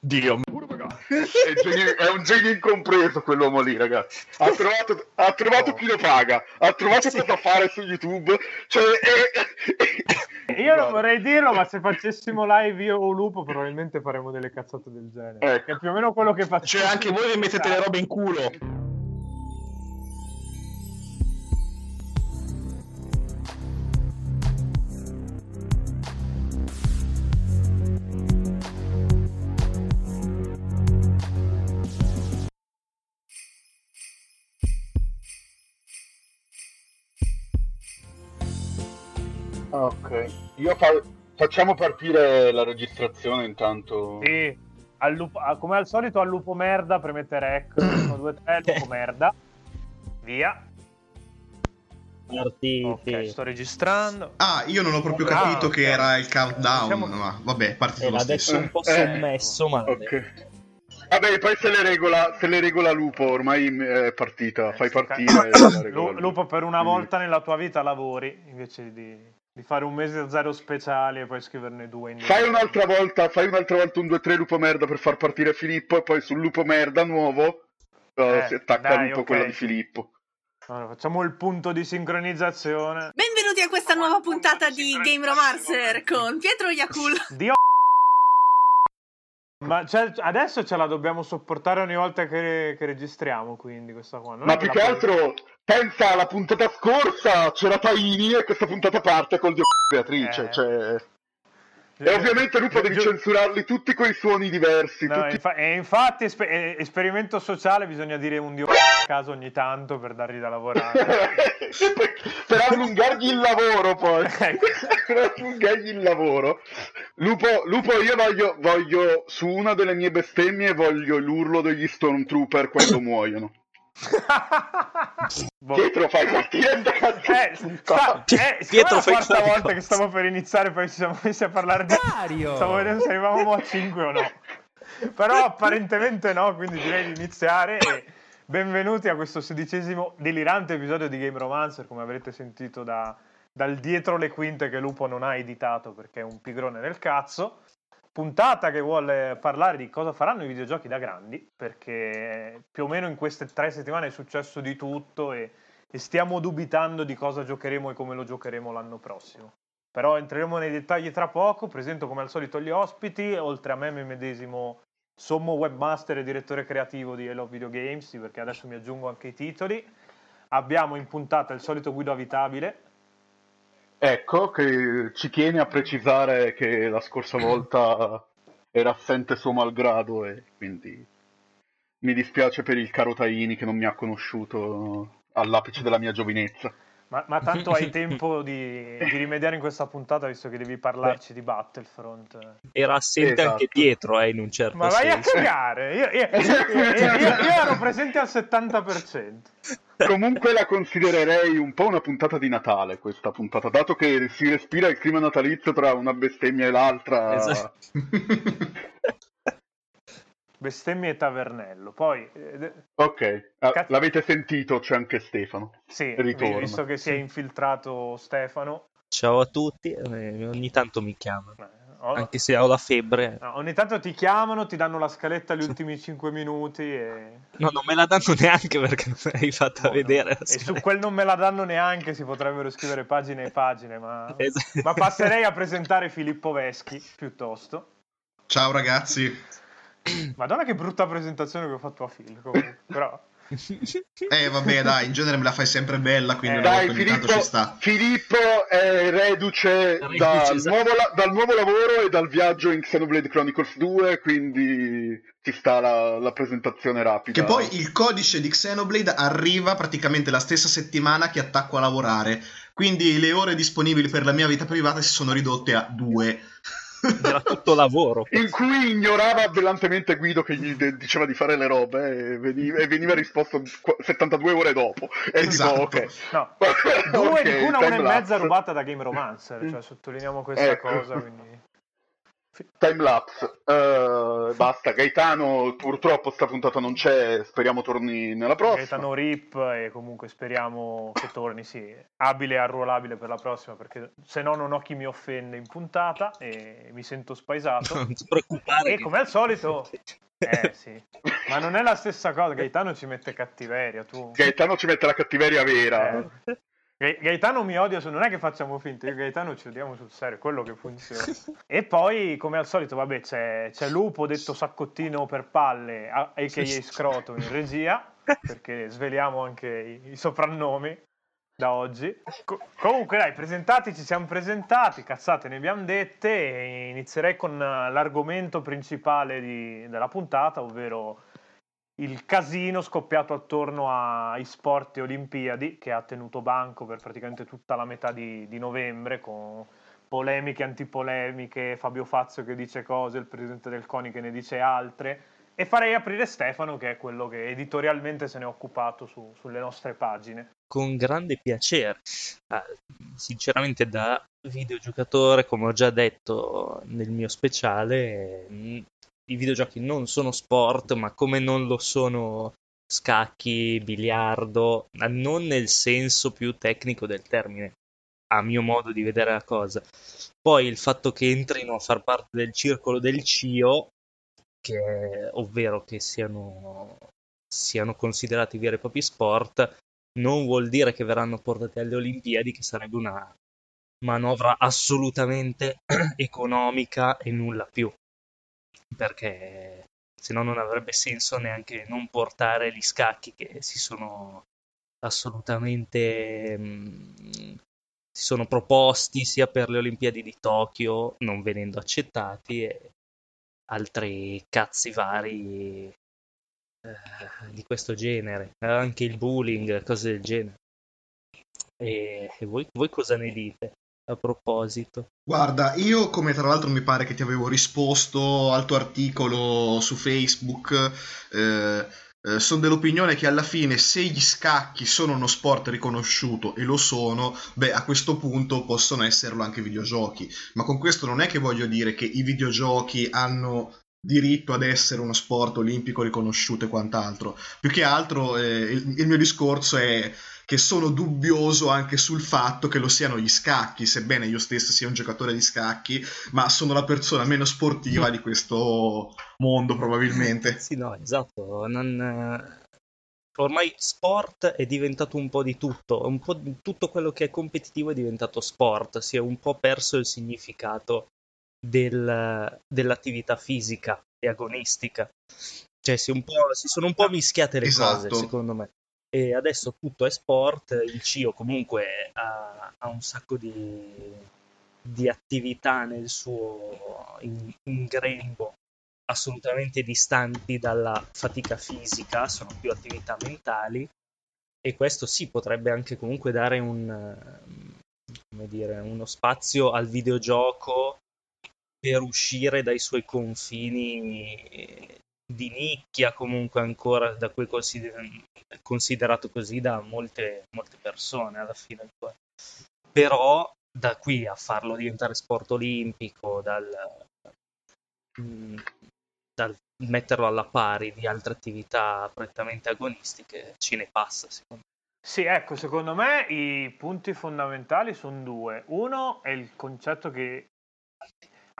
Dio. È, genio- è un genio incompreso quell'uomo lì, ragazzi. Ha trovato, ha trovato chi lo paga, ha trovato cosa fare su YouTube. Cioè, è- Io non vorrei dirlo, ma se facessimo live io o Lupo, probabilmente faremo delle cazzate del genere. Ecco. Che è più o meno quello che facciamo. Cioè, anche voi vi mettete le robe in culo. Ok, io fa- facciamo partire la registrazione intanto. Sì, al lupo- come al solito al lupo merda, premete rec, 1, 2, 3, lupo merda. Via. Partiti. Ok, sto registrando. Ah, io non ho proprio Ah, capito ok. che era il countdown. Siamo- Ma vabbè, partito Eh, lo adesso stesso. un po' Eh, sommesso, ma Ok. Vabbè, poi se le regola, se le regola Lupo, ormai è partita, fai sto partire. Lupo. per una volta nella tua vita lavori invece di, di fare un mese a zero speciali e poi scriverne due in Fai un'altra volta, fai un'altra volta un 2-3 lupo merda per far partire Filippo e poi sul lupo merda nuovo eh, Eh, si attacca dai, lupo ok. quello di Filippo. Allora, facciamo il punto di sincronizzazione. Benvenuti a questa nuova puntata di Game Romancer con Pietro Yakul. Dio ma adesso ce la dobbiamo sopportare ogni volta che, che registriamo, quindi questa qua. Non Ma più che altro, pensa alla puntata scorsa, c'era Taini e questa puntata parte col dio Beatrice. Eh. Cioè... E ovviamente Lupo devi censurarli tutti con i suoni diversi. No, tutti- infa- e infatti, esper- esperimento sociale, bisogna dire un dio a caso ogni tanto per dargli da lavorare. per, per allungargli il lavoro poi Ecco. per allungargli il lavoro Lupo, Lupo io voglio, voglio su una delle mie bestemmie voglio l'urlo degli stormtrooper quando muoiono. Pietro fai partire Eh, sta, eh, siccome Pietro, è la quarta volta cosa. che stavo per iniziare, poi ci siamo messi a parlare di Mario. Stavo vedendo se arrivavamo a 5 o no. Però apparentemente no, quindi direi di iniziare. E benvenuti a questo sedicesimo delirante episodio di Game Romancer, come avrete sentito da- dal dietro le quinte che Lupo non ha editato perché è un pigrone del cazzo. Puntata che vuole parlare di cosa faranno i videogiochi da grandi, perché più o meno in queste tre settimane è successo di tutto e e stiamo dubitando di cosa giocheremo e come lo giocheremo l'anno prossimo. Però entreremo nei dettagli tra poco, presento come al solito gli ospiti, oltre a me mi medesimo sommo webmaster e direttore creativo di Hello Video Games, perché adesso mi aggiungo anche i titoli. Abbiamo in puntata il solito Guido Avitabile, ecco che ci tiene a precisare che la scorsa volta era assente suo malgrado e quindi mi dispiace per il caro Taini che non mi ha conosciuto all'apice della mia giovinezza ma, ma tanto hai tempo di, di rimediare in questa puntata visto che devi parlarci di Battlefront. Era assente Esatto. anche dietro, eh, in un certo Ma vai a senso. cagare! Io, io- io- io- io ero presente al 70%. Comunque la considererei un po' una puntata di Natale questa puntata, dato che si respira il clima natalizio tra una bestemmia e l'altra. Esatto. Bestemmie e tavernello. Poi, eh, Ok, ah, Cazzo. l'avete sentito, c'è anche Stefano. sì, Ritorna. visto che si è infiltrato Stefano. Ciao a tutti, eh, ogni tanto mi chiamano, eh, o- anche se ho la febbre. no, ogni tanto ti chiamano, ti danno la scaletta agli ultimi 5 minuti e, No, non me la danno neanche perché non me l'hai fatta Boh, vedere. no. e su quel non me la danno neanche, si potrebbero scrivere pagine e pagine, ma, Esatto. ma passerei a presentare Filippo Veschi piuttosto. Ciao ragazzi. Madonna che brutta presentazione che ho fatto a Phil, comunque, però... Eh vabbè dai, in genere me la fai sempre bella, quindi Eh, Dai, volta ogni tanto Filippo, ci sta. Filippo è reduce, Reduce, dal, esatto. nuovo la- dal nuovo lavoro e dal viaggio in Xenoblade Chronicles 2, quindi ci sta la, la presentazione rapida. Che poi il codice di Xenoblade arriva praticamente la stessa settimana che attacco a lavorare. Quindi le ore disponibili per la mia vita privata si sono ridotte a due. Era tutto lavoro. in cui ignorava brillantemente Guido che gli de- diceva di fare le robe e veniva, e veniva risposto qu- 72 ore dopo. E Esatto. dico, ok. No, due Ok, di cui una, una e mezza rubata da Game Romancer, cioè sottolineiamo questa Ecco. cosa, quindi... Timelapse, uh, basta. Gaetano purtroppo sta puntata non c'è, speriamo torni nella prossima. Gaetano Rip e comunque speriamo che torni, sì, abile e arruolabile per la prossima perché se no non ho chi mi offende in puntata e mi sento spaesato. Non ti preoccupare. E che- come al solito... Eh sì, ma non è la stessa cosa, Gaetano ci mette cattiveria, tu... Gaetano ci mette la cattiveria vera. Eh. Ga- Gaetano mi odia, non è che facciamo finta, io e Gaetano ci odiamo sul serio, è quello che funziona. E poi, come al solito, vabbè, c'è, c'è Lupo, detto Saccottino per palle, a.k.a. Scroto in regia, perché sveliamo anche i, i soprannomi da oggi. Co- comunque, dai, presentati, ci siamo presentati, cazzate ne abbiamo dette, e inizierei con eh, l'argomento principale di- della puntata, ovvero il casino scoppiato attorno ai sport e Olimpiadi che ha tenuto banco per praticamente tutta la metà di, di novembre con polemiche, antipolemiche, Fabio Fazio che dice cose, il presidente del CONI che ne dice altre e farei aprire Stefano che è quello che editorialmente se ne è occupato su- sulle nostre pagine. con grande piacere. Ah, sinceramente, da videogiocatore, come ho già detto nel mio speciale, mh, i videogiochi non sono sport, ma come non lo sono scacchi, biliardo, non nel senso più tecnico del termine, a mio modo di vedere la cosa. Poi il fatto che entrino a far parte del circolo del CIO, che, ovvero che siano, siano considerati veri e propri sport, non vuol dire che verranno portati alle Olimpiadi, che sarebbe una manovra assolutamente economica e nulla più. Perché se no non avrebbe senso neanche non portare gli scacchi che si sono assolutamente mm, si sono proposti sia per le Olimpiadi di Tokyo, non venendo accettati, e altri cazzi vari eh, di questo genere, anche il bullying, cose del genere. E, e voi, voi cosa ne dite a proposito? Guarda, io come tra l'altro mi pare che ti avevo risposto al tuo articolo su Facebook, eh, eh, sono dell'opinione che alla fine se gli scacchi sono uno sport riconosciuto e lo sono, beh a questo punto possono esserlo anche i videogiochi, ma con questo non è che voglio dire che i videogiochi hanno diritto ad essere uno sport olimpico riconosciuto e quant'altro. Più che altro eh, il, il mio discorso è che sono dubbioso anche sul fatto che lo siano gli scacchi, sebbene io stesso sia un giocatore di scacchi, ma sono la persona meno sportiva di questo mondo probabilmente. Sì, no, esatto. non, Ormai sport è diventato un po' di tutto, un po' di tutto quello che è competitivo è diventato sport, si è un po' perso il significato del- dell'attività fisica e agonistica. Cioè, si, un po', si sono un po' mischiate le Esatto. cose, secondo me. E adesso tutto è sport, il CIO comunque ha, ha un sacco di, di attività nel suo in, grembo assolutamente distanti dalla fatica fisica, sono più attività mentali e questo sì potrebbe anche comunque dare un, dire, uno spazio al videogioco per uscire dai suoi confini di nicchia comunque ancora da cui consider- considerato così da molte, molte persone alla fine poi. però da qui a farlo diventare sport olimpico dal, mm, dal metterlo alla pari di altre attività prettamente agonistiche ce ne passa secondo Sì, ecco, secondo me i punti fondamentali sono due. Uno è il concetto che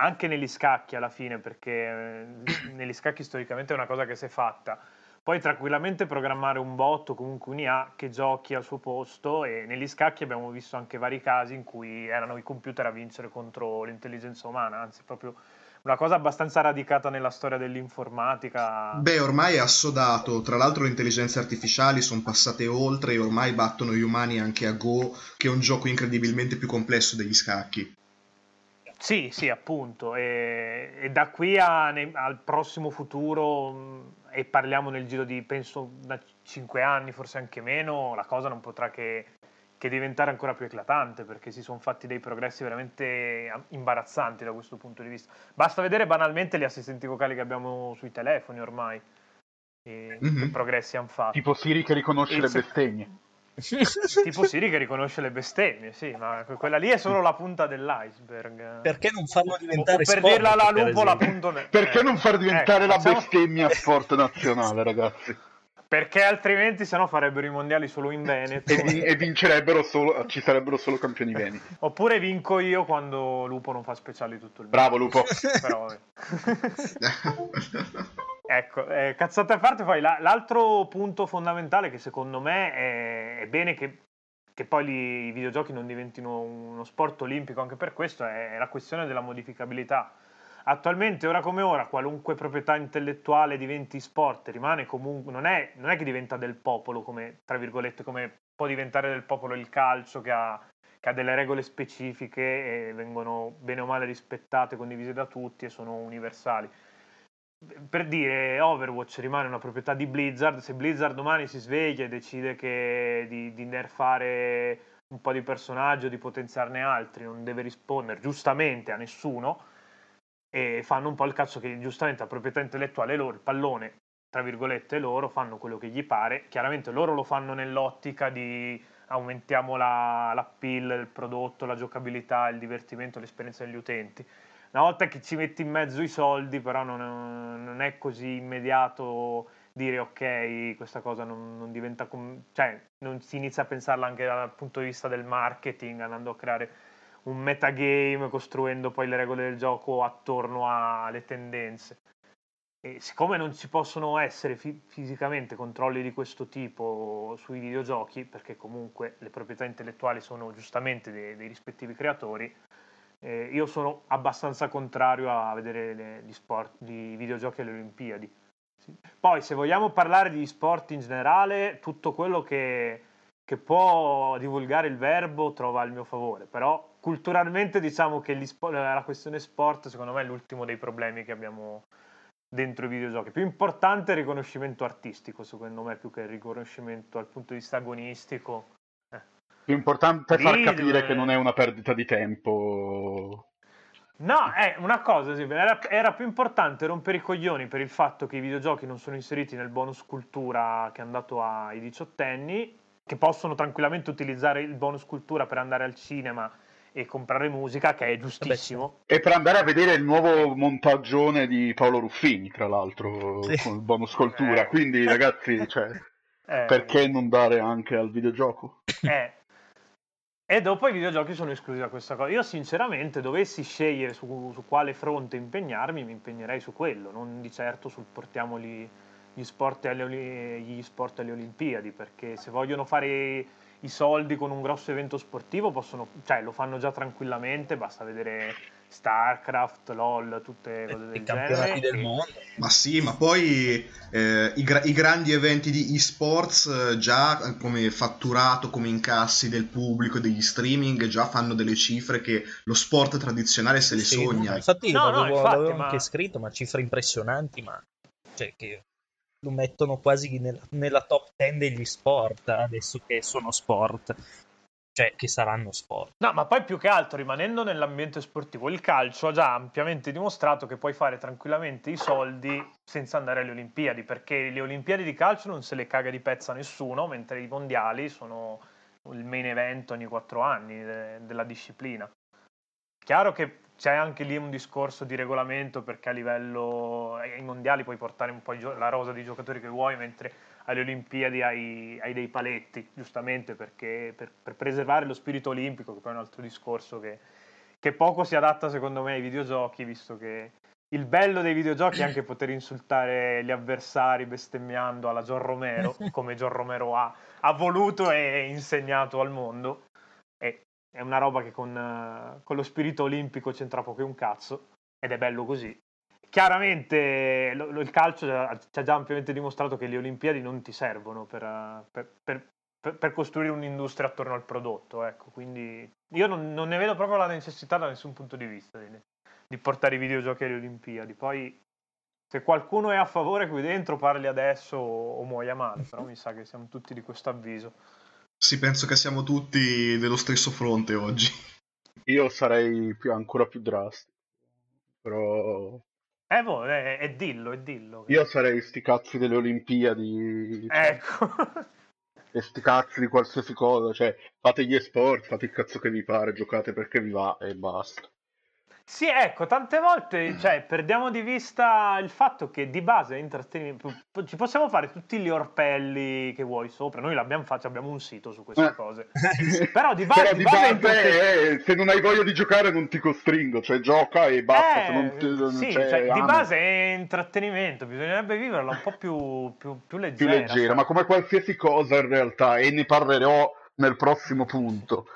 anche negli scacchi alla fine, perché eh, negli scacchi storicamente è una cosa che si è fatta, puoi tranquillamente programmare un bot o comunque un IA che giochi al suo posto e negli scacchi abbiamo visto anche vari casi in cui erano i computer a vincere contro l'intelligenza umana, anzi proprio una cosa abbastanza radicata nella storia dell'informatica. Beh, ormai è assodato, tra l'altro le intelligenze artificiali sono passate oltre e ormai battono gli umani anche a Go, che è un gioco incredibilmente più complesso degli scacchi. Sì, sì, appunto. E, e da qui a- ne- al prossimo futuro, mh, e parliamo nel giro di penso da 5 anni, forse anche meno, la cosa non potrà che, che diventare ancora più eclatante perché si sono fatti dei progressi veramente imbarazzanti da questo punto di vista. Basta vedere banalmente gli assistenti vocali che abbiamo sui telefoni ormai, e Mhm. che progressi hanno fatto. Tipo Siri che riconosce Il le se- bestemmie. tipo Siri che riconosce le bestemmie, sì, ma quella lì è solo la punta dell'iceberg. Perché non farlo diventare o, per sport, dirla alla per lupola, esempio? appunto. Perché eh, non far diventare ecco, la facciamo- bestemmia sport nazionale, ragazzi? Perché altrimenti sennò farebbero i mondiali solo in Veneto. E, vi- e vincerebbero solo, ci sarebbero solo campioni veneti. Oppure vinco io quando Lupo non fa speciali tutto il mese. Bravo Lupo. Però. Ecco, eh, cazzate a parte, poi la- l'altro punto fondamentale che secondo me è, è bene che, che poi li- i videogiochi non diventino uno sport olimpico, anche per questo è la questione della modificabilità. Attualmente, ora come ora, qualunque proprietà intellettuale diventi sport rimane comunque, non è, non è che diventa del popolo, come tra virgolette, come può diventare del popolo il calcio che ha, che ha delle regole specifiche e vengono bene o male rispettate, condivise da tutti e sono universali per dire Overwatch rimane una proprietà di Blizzard se Blizzard domani si sveglia e decide che di, di nerfare un po' di personaggio di potenziarne altri non deve rispondere giustamente a nessuno e fanno un po' il cazzo che giustamente la proprietà intellettuale è loro il pallone tra virgolette loro fanno quello che gli pare. Chiaramente loro lo fanno nell'ottica di aumentiamo la, l'appeal del prodotto la giocabilità il divertimento l'esperienza degli utenti una volta che ci metti in mezzo i soldi, però non, non è così immediato dire ok, questa cosa non, non diventa com- cioè non si inizia a pensarla anche dal punto di vista del marketing, andando a creare un metagame, costruendo poi le regole del gioco attorno alle tendenze. E siccome non ci possono essere fi- fisicamente controlli di questo tipo sui videogiochi, perché comunque le proprietà intellettuali sono giustamente dei, dei rispettivi creatori, eh, io sono abbastanza contrario a vedere le- gli sport, gli videogiochi alle Olimpiadi. Sì. Poi, se vogliamo parlare di sport in generale, tutto quello che, che può divulgare il verbo trova il mio favore, però culturalmente diciamo che spo- la questione sport secondo me è l'ultimo dei problemi che abbiamo dentro i videogiochi. Più importante è il riconoscimento artistico, secondo me, più che il riconoscimento dal punto di vista agonistico. Più importante è far capire che non è una perdita di tempo. No, è una cosa, era, era più importante rompere i coglioni per il fatto che i videogiochi non sono inseriti nel bonus cultura che è andato ai diciottenni, che possono tranquillamente utilizzare il bonus cultura per andare al cinema e comprare musica, che è giustissimo. E per andare a vedere il nuovo montaggione di Paolo Ruffini, tra l'altro, Sì. con il bonus cultura. Eh. Quindi, ragazzi, cioè, Eh, perché non dare anche al videogioco? Eh. E dopo i videogiochi sono esclusi da questa cosa. Io sinceramente dovessi scegliere su, su quale fronte impegnarmi, mi impegnerei su quello, non di certo sul portiamoli gli sport alle, gli sport alle Olimpiadi, perché se vogliono fare i soldi con un grosso evento sportivo possono, cioè lo fanno già tranquillamente, basta vedere StarCraft, LOL, tutte cose del I campionati genere. del mondo. Ma sì, ma poi eh, i, gra- i grandi eventi di esports eh, già eh, come fatturato, come incassi del pubblico e degli streaming già fanno delle cifre che lo sport tradizionale se le Sì, sogna. no, infatti No, no, l'avevo, infatti, l'avevo ma- anche scritto, ma cifre impressionanti, ma cioè che lo mettono quasi nella, nella top 10 degli sport adesso che sono sport, cioè che saranno sport. No, ma poi più che altro rimanendo nell'ambiente sportivo, il calcio ha già ampiamente dimostrato che puoi fare tranquillamente i soldi senza andare alle Olimpiadi, perché le Olimpiadi di calcio non se le caga di pezza nessuno, mentre i mondiali sono il main event ogni quattro anni de- della disciplina. Chiaro che c'è anche lì un discorso di regolamento perché a livello ai mondiali puoi portare un po' la rosa di giocatori che vuoi, mentre alle Olimpiadi hai, hai dei paletti, giustamente perché per, per preservare lo spirito olimpico, che poi è un altro discorso che, che poco si adatta secondo me ai videogiochi, visto che il bello dei videogiochi è anche poter insultare gli avversari bestemmiando alla John Romero, come John Romero ha, ha voluto e insegnato al mondo. E è una roba che con, con lo spirito olimpico c'entra poco e un cazzo, ed è bello così. Chiaramente lo- lo- il calcio ci ha- già ampiamente dimostrato che le Olimpiadi non ti servono per, per- per- per- per costruire un'industria attorno al prodotto. Ecco. Quindi io non, non ne vedo proprio la necessità da nessun punto di vista di, di portare i videogiochi alle Olimpiadi. Poi se qualcuno è a favore qui dentro parli adesso o, o muoia male, però mi sa che siamo tutti di questo avviso. Sì, penso che siamo tutti dello stesso fronte oggi. Io sarei più- ancora più drastico. Però Eh, boh, è, è dillo, è dillo. io sarei sti cazzi delle Olimpiadi. Ecco. e sti cazzi di qualsiasi cosa, cioè fate gli esport, fate il cazzo che vi pare, giocate perché vi va e basta. Sì, ecco, tante volte cioè, perdiamo di vista il fatto che di base intrattenimento ci possiamo fare tutti gli orpelli che vuoi sopra. Noi l'abbiamo fatto, abbiamo un sito su queste Eh. cose. Però di base, Però di di base base, intratten- eh, se non hai voglia di giocare non ti costringo, cioè gioca e basta. Eh, ti- sì, cioè, di base è intrattenimento, bisognerebbe viverla un po' più, più, più più leggera. leggera, ma come qualsiasi cosa in realtà, e ne parlerò nel prossimo punto.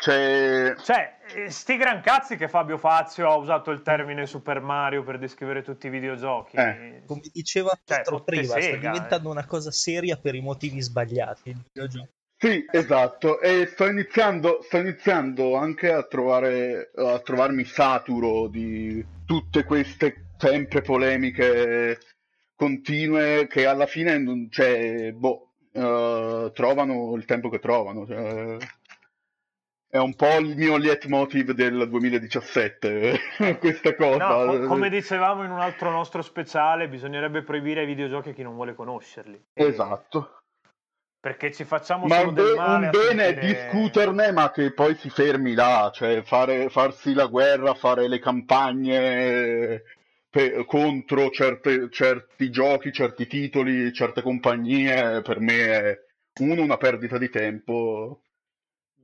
Cioè, Cioè, eh, sti gran cazzi che Fabio Fazio ha usato il termine Super Mario per descrivere tutti i videogiochi. Eh. Come diceva Cioè, prima, sta sega, diventando una cosa seria per i motivi sbagliati. Sì, esatto, e sto iniziando, sto iniziando anche a trovare, a trovarmi saturo di tutte queste sempre polemiche continue che alla fine, non- cioè, boh, eh, trovano il tempo che trovano. cioè, è un po' il mio leitmotiv del 2017, questa cosa. No, co- come dicevamo in un altro nostro speciale, bisognerebbe proibire i videogiochi a chi non vuole conoscerli. Esatto. Perché ci facciamo Ma solo be- un bene è discuterne, ma che poi si fermi là, cioè fare, farsi la guerra, fare le campagne pe- contro certe- certi giochi, certi titoli, certe compagnie, per me è uno una perdita di tempo,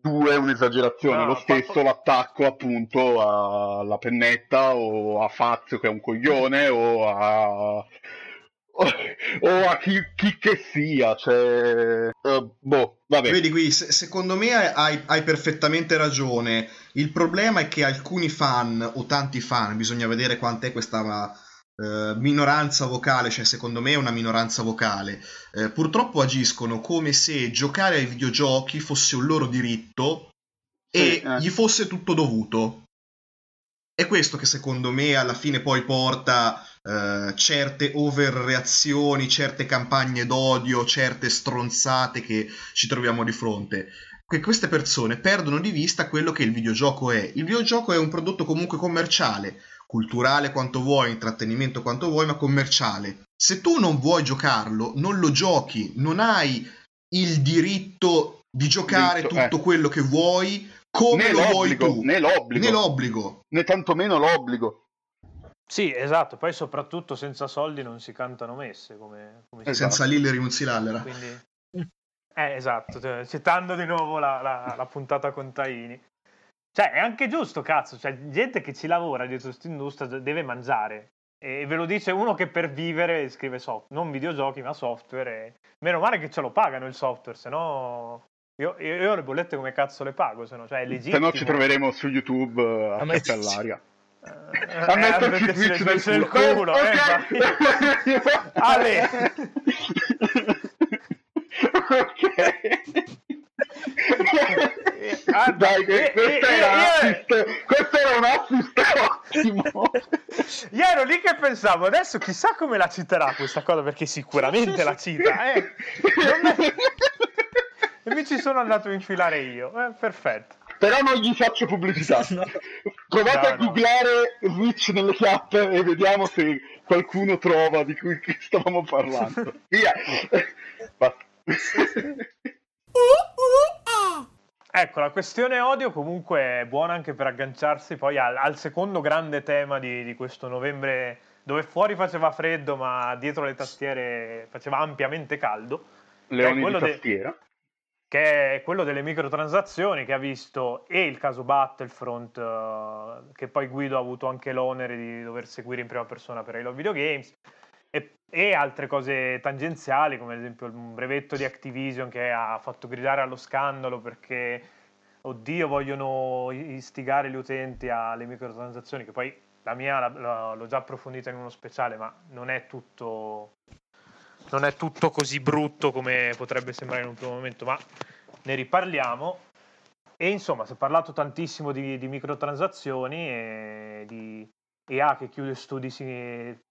due un'esagerazione, No, lo fa- stesso l'attacco appunto alla pennetta o a Fazio che è un coglione o a o a chi, chi che sia, cioè, eh, boh, vabbè. Vedi qui, se- secondo me hai, hai perfettamente ragione. Il problema è che alcuni fan, o tanti fan, bisogna vedere quant'è questa eh, minoranza vocale, cioè secondo me è una minoranza vocale, eh, purtroppo agiscono come se giocare ai videogiochi fosse un loro diritto Sì, e eh. gli fosse tutto dovuto. È questo che secondo me alla fine poi porta eh, certe overreazioni, certe campagne d'odio, certe stronzate che ci troviamo di fronte. Que- queste persone perdono di vista quello che il videogioco è. Il videogioco è un prodotto comunque commerciale, culturale quanto vuoi, intrattenimento quanto vuoi, ma commerciale. Se tu non vuoi giocarlo, non lo giochi, non hai il diritto di giocare Diritto, tutto eh. quello che vuoi come né lo vuoi tu. né l'obbligo, Né l'obbligo. né tantomeno l'obbligo. Sì, esatto. Poi soprattutto senza soldi non si cantano messe, come, come si Esatto. Senza Lillari non si lallera. Quindi... Eh, esatto, cioè, citando di nuovo la, la- la puntata con Taini. Cioè, è anche giusto, cazzo, cioè, gente che ci lavora dietro questa industria deve mangiare. E ve lo dice uno che per vivere scrive software, non videogiochi, ma software. E... Meno male che ce lo pagano il software, se no... Io, io, io le bollette come cazzo le pago, se no, cioè, è Se legittimo. no ci troveremo su YouTube eh, a A all'aria. Eh, A eh, metterci mettersi Twitch nel Twitch culo. culo, eh, infatti. ok. Ale. Ah, Dai, eh, questo eh, era un eh, assist, questo era un assist ottimo. Io ero lì che pensavo, adesso chissà come la citerà questa cosa, perché sicuramente la cita. Eh. È- E mi ci sono andato a infilare io. Eh, perfetto. Però non gli faccio pubblicità. No. Provate No, a no. googlare Switch nelle chat e vediamo se qualcuno trova di cui stavamo parlando. Via. Basta. Ecco, la questione odio comunque è buona anche per agganciarsi poi al, al secondo grande tema di, di questo novembre, dove fuori faceva freddo, ma dietro le tastiere faceva ampiamente caldo. Leoni quello di de- tastiera. che è quello delle microtransazioni che ha visto e il caso Battlefront eh, che poi Guido ha avuto anche l'onere di dover seguire in prima persona per I Love Video Games e, e altre cose tangenziali come ad esempio il brevetto di Activision che ha fatto gridare allo scandalo perché oddio vogliono istigare gli utenti alle microtransazioni che poi la mia la- la- l'ho già approfondita in uno speciale ma non è tutto non è tutto così brutto come potrebbe sembrare in un primo momento, ma ne riparliamo. E insomma, si è parlato tantissimo di, di microtransazioni e di EA che chiude studi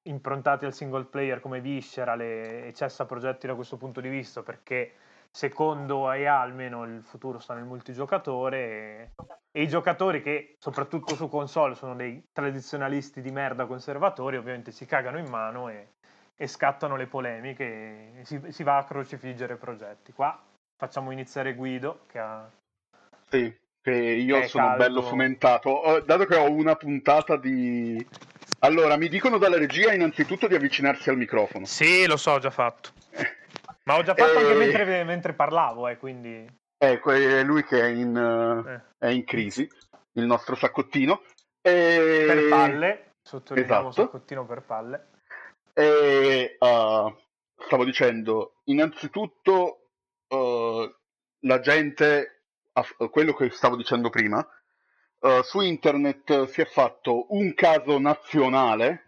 improntati al single player come Visceral e, e cessa progetti da questo punto di vista perché secondo EA almeno il futuro sta nel multigiocatore e, e i giocatori che soprattutto su console sono dei tradizionalisti di merda conservatori ovviamente si cagano in mano e, e scattano le polemiche e si, si va a crocifiggere progetti. Qua facciamo iniziare Guido, che ha... Sì, che io È sono caldo. bello fomentato. Ho- dato che ho una puntata di... Allora, mi dicono dalla regia innanzitutto di avvicinarsi al microfono. Sì, lo so, ho già fatto. Ma ho già fatto anche Eh. mentre, mentre parlavo, eh, quindi... Ecco, è lui che è in, eh, eh. è in crisi, il nostro saccottino. E... Per palle, sottolineiamo Esatto. saccottino per palle. E uh, stavo dicendo, innanzitutto uh, la gente, quello che stavo dicendo prima, uh, su internet si è fatto un caso nazionale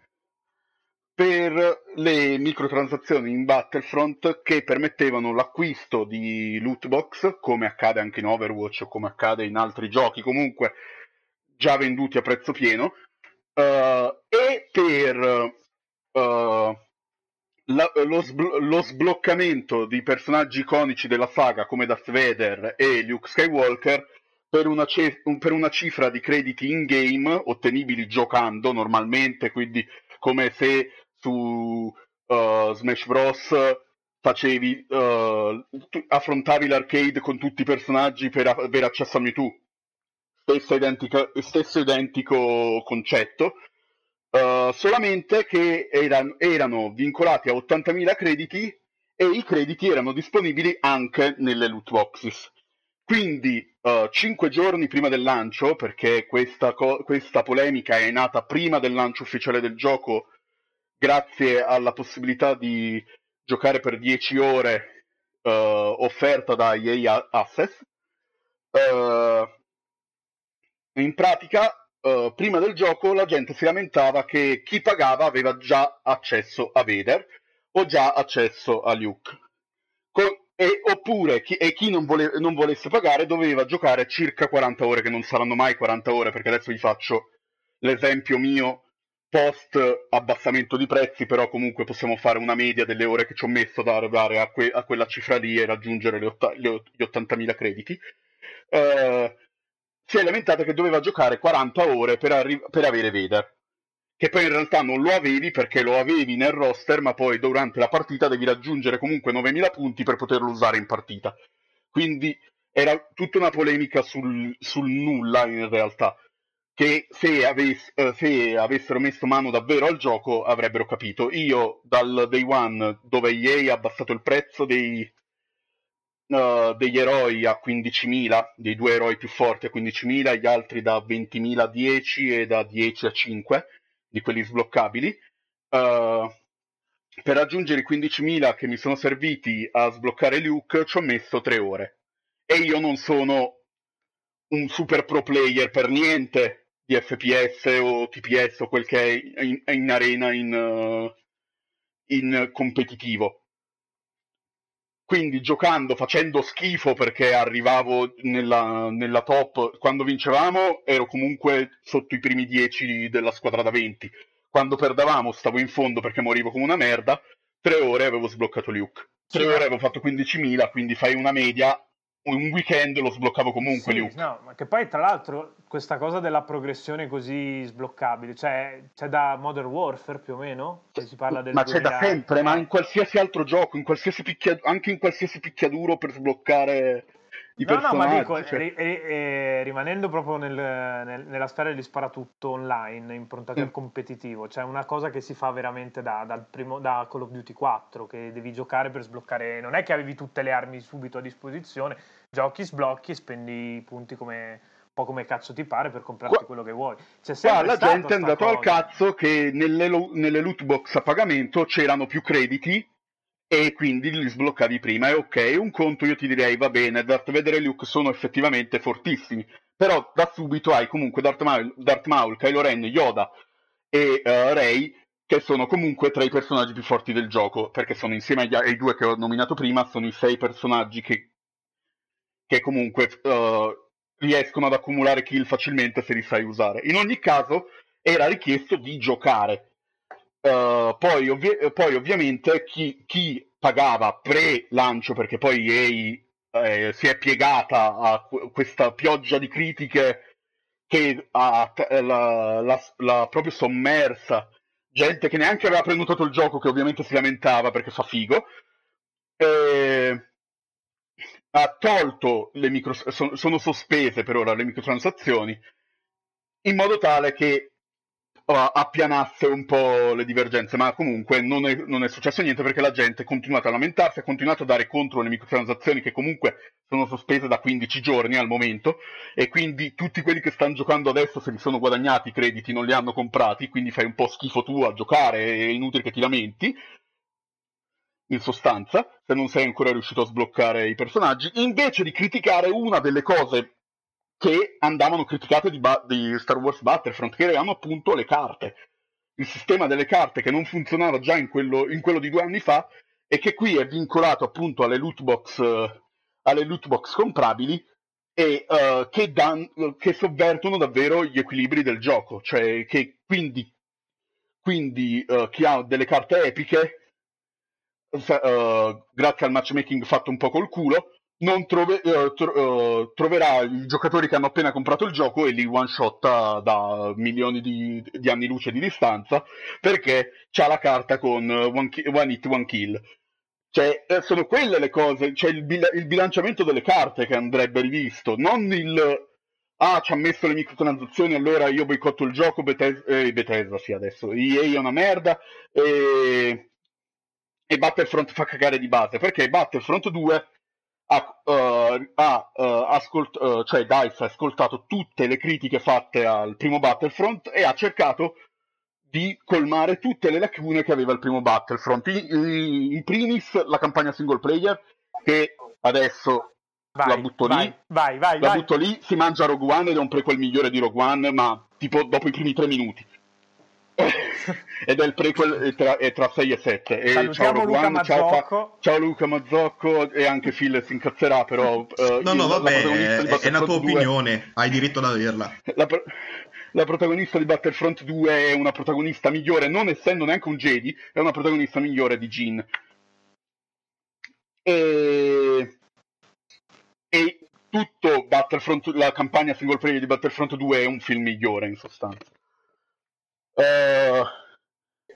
per le microtransazioni in Battlefront che permettevano l'acquisto di loot box, come accade anche in Overwatch o come accade in altri giochi, comunque già venduti a prezzo pieno, uh, e per uh, la- lo, sblo- lo sbloccamento di personaggi iconici della saga come Darth Vader e Luke Skywalker per una, ce- per una cifra di crediti in game ottenibili giocando normalmente, quindi come se su uh, Smash Bros. facevi uh, tu- affrontavi l'arcade con tutti i personaggi per avere accesso a Mewtwo. Stessa identica- stesso identico concetto. Uh, solamente che eran- erano vincolati a 80.000 crediti e i crediti erano disponibili anche nelle loot boxes. Quindi, uh, 5 giorni prima del lancio, perché questa, co- questa polemica è nata prima del lancio ufficiale del gioco, grazie alla possibilità di giocare per 10 ore uh, offerta da EA Access, uh, in pratica, eh, prima del gioco la gente si lamentava che chi pagava aveva già accesso a Vader o già accesso a Luke. Co- e- oppure chi, e chi non, vole- non volesse pagare doveva giocare circa 40 ore, che non saranno mai 40 ore, perché adesso vi faccio l'esempio mio post abbassamento di prezzi, però comunque possiamo fare una media delle ore che ci ho messo ad arrivare a, que- a quella cifra lì e raggiungere otta- ot- gli 80.000 crediti. Eh, si è lamentata che doveva giocare 40 ore per, arri- per avere Vader. Che poi in realtà non lo avevi perché lo avevi nel roster, ma poi durante la partita devi raggiungere comunque 9000 punti per poterlo usare in partita. Quindi era tutta una polemica sul, sul nulla in realtà. Che se, avess- eh, se avessero messo mano davvero al gioco avrebbero capito. Io dal day one, dove EA ha abbassato il prezzo dei, uh, degli eroi a 15.000, dei due eroi più forti a 15.000, gli altri da 20.000 a 10 e da 10 a 5 di quelli sbloccabili. Uh, per raggiungere i 15.000 che mi sono serviti a sbloccare Luke ci ho messo 3 ore. E io non sono un super pro player per niente di FPS o TPS o quel che è in, in arena in, uh, in competitivo. Quindi giocando, facendo schifo perché arrivavo nella, nella top, quando vincevamo ero comunque sotto i primi 10 della squadra da 20. Quando perdevamo stavo in fondo perché morivo come una merda, tre ore avevo sbloccato Luke. Tre Sì, ore avevo fatto 15.000, quindi fai una media, un weekend lo sbloccavo comunque Sì, Luke. no, ma che poi tra l'altro questa cosa della progressione così sbloccabile, cioè c'è da Modern Warfare più o meno? Che si parla del ma c'è da 2000 sempre, ma eh. in qualsiasi altro gioco, in qualsiasi picchia- anche in qualsiasi picchiaduro per sbloccare i No, no, ma dico, cioè- ri- ri- eh, rimanendo proprio nel- nel- nella sfera degli sparatutto online, improntato Mm. al competitivo, cioè una cosa che si fa veramente da, dal primo, da Call of Duty 4, che devi giocare per sbloccare, non è che avevi tutte le armi subito a disposizione, giochi, sblocchi e spendi i punti come, un po' come cazzo ti pare per comprarti quello che vuoi. C'è Qua sempre la gente è sta andato al cazzo che nelle, nelle loot box a pagamento c'erano più crediti e quindi li sbloccavi prima. E ok, un conto io ti direi va bene, Darth Vader e Luke sono effettivamente fortissimi, però da subito hai comunque Darth Maul, Darth Maul Kylo Ren, Yoda e eh, Rey che sono comunque tra i personaggi più forti del gioco, perché sono insieme agli, ai due che ho nominato prima, sono i sei personaggi che, che comunque eh, riescono ad accumulare kill facilmente se li sai usare. In ogni caso era richiesto di giocare. Uh, poi, ovvi- poi ovviamente chi, chi pagava pre-lancio, perché poi EA eh, si è piegata a que- questa pioggia di critiche che ha t- la, la- la proprio sommersa, gente che neanche aveva prenotato il gioco, che ovviamente si lamentava perché fa figo, eh, ha tolto le micro, sono, sono sospese per ora le microtransazioni in modo tale che appianasse un po' le divergenze, ma comunque non è, non è, successo niente perché la gente ha continuato a lamentarsi, ha continuato a dare contro le microtransazioni che comunque sono sospese da 15 giorni al momento e quindi tutti quelli che stanno giocando adesso se li sono guadagnati i crediti non li hanno comprati, quindi fai un po' schifo tu a giocare, è inutile che ti lamenti. In sostanza, se non sei ancora riuscito a sbloccare i personaggi, invece di criticare una delle cose che andavano criticate di, ba- di Star Wars Battlefront, che erano appunto le carte. Il sistema delle carte che non funzionava già in quello, in quello di due anni fa e che qui è vincolato appunto alle loot box, uh, alle loot box comprabili e uh, che, dan- che, sovvertono davvero gli equilibri del gioco, cioè che quindi, quindi uh, chi ha delle carte epiche, grazie al matchmaking fatto un po' col culo, trove, uh, tro, uh, troverà i giocatori che hanno appena comprato il gioco e li one shotta da milioni di, di anni luce di distanza perché c'ha la carta con one, ki- one hit, one kill. Cioè, eh, sono quelle le cose, cioè il, bil- il, bilanciamento delle carte che andrebbe rivisto, non il ah, ci ha messo le microtransazioni, allora io boicotto il gioco, Bethesda, eh, Bethesda sì adesso, EA è una merda e... e Battlefront fa cagare di base, perché Battlefront 2 ha, uh, ha uh, ascolt- uh, cioè DICE ha ascoltato tutte le critiche fatte al primo Battlefront e ha cercato di colmare tutte le lacune che aveva il primo Battlefront. In primis la campagna single player che adesso vai, la butto vai, lì, vai, vai, la butto lì, si mangia Rogue One ed è un prequel migliore di Rogue One, ma tipo dopo i primi tre minuti. Ed è il prequel tra, è tra 6 e 7 e ciao Luca One, ciao, ciao, Luca Mazzocco e anche Phil si incazzerà però uh, no no vabbè è, è una tua 2, opinione hai diritto ad averla. La, la, protagonista di Battlefront 2 è una protagonista migliore non essendo neanche un Jedi è una protagonista migliore di Jean e, e tutto Battlefront la campagna single player di Battlefront 2 è un film migliore in sostanza Uh,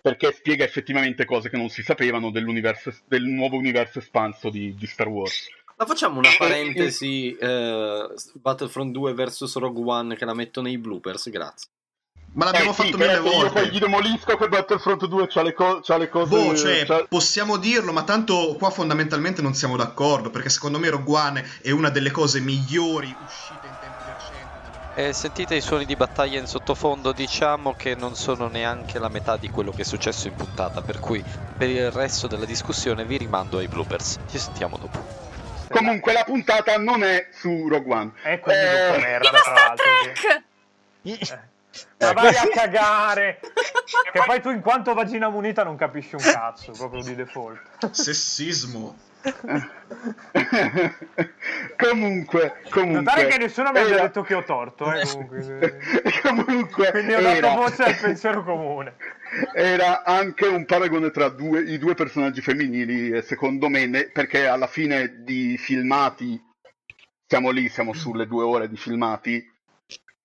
perché spiega effettivamente cose che non si sapevano del nuovo universo espanso di, di, Star Wars. Ma facciamo una parentesi eh, Battlefront 2 vs Rogue One che la metto nei bloopers, grazie. Ma l'abbiamo eh, fatto sì, mille volte. Io poi gli demolisco che Battlefront 2 c'ha le, co- c'ha le cose. Boh, cioè, c'ha... possiamo dirlo, ma tanto qua fondamentalmente non siamo d'accordo. Perché secondo me Rogue One è una delle cose migliori uscite in tempi eh, sentite i suoni di battaglia in sottofondo, diciamo che non sono neanche la metà di quello che è successo in puntata, per cui per il resto della discussione vi rimando ai bloopers. Ci sentiamo dopo. Comunque la puntata non è su Rogue One. È quindi eh... merda, Viva Star Trek! Eh. Ma vai a cagare! che poi tu in quanto vagina munita non capisci un cazzo, proprio di default. Sessismo. comunque, comunque. Notare che nessuno mi era... detto che ho torto, eh, comunque. comunque Quindi ho dato era... voce al pensiero comune. Era anche un paragone tra due, i due personaggi femminili, secondo me, ne... perché alla fine di filmati, siamo lì, siamo sulle due ore di filmati,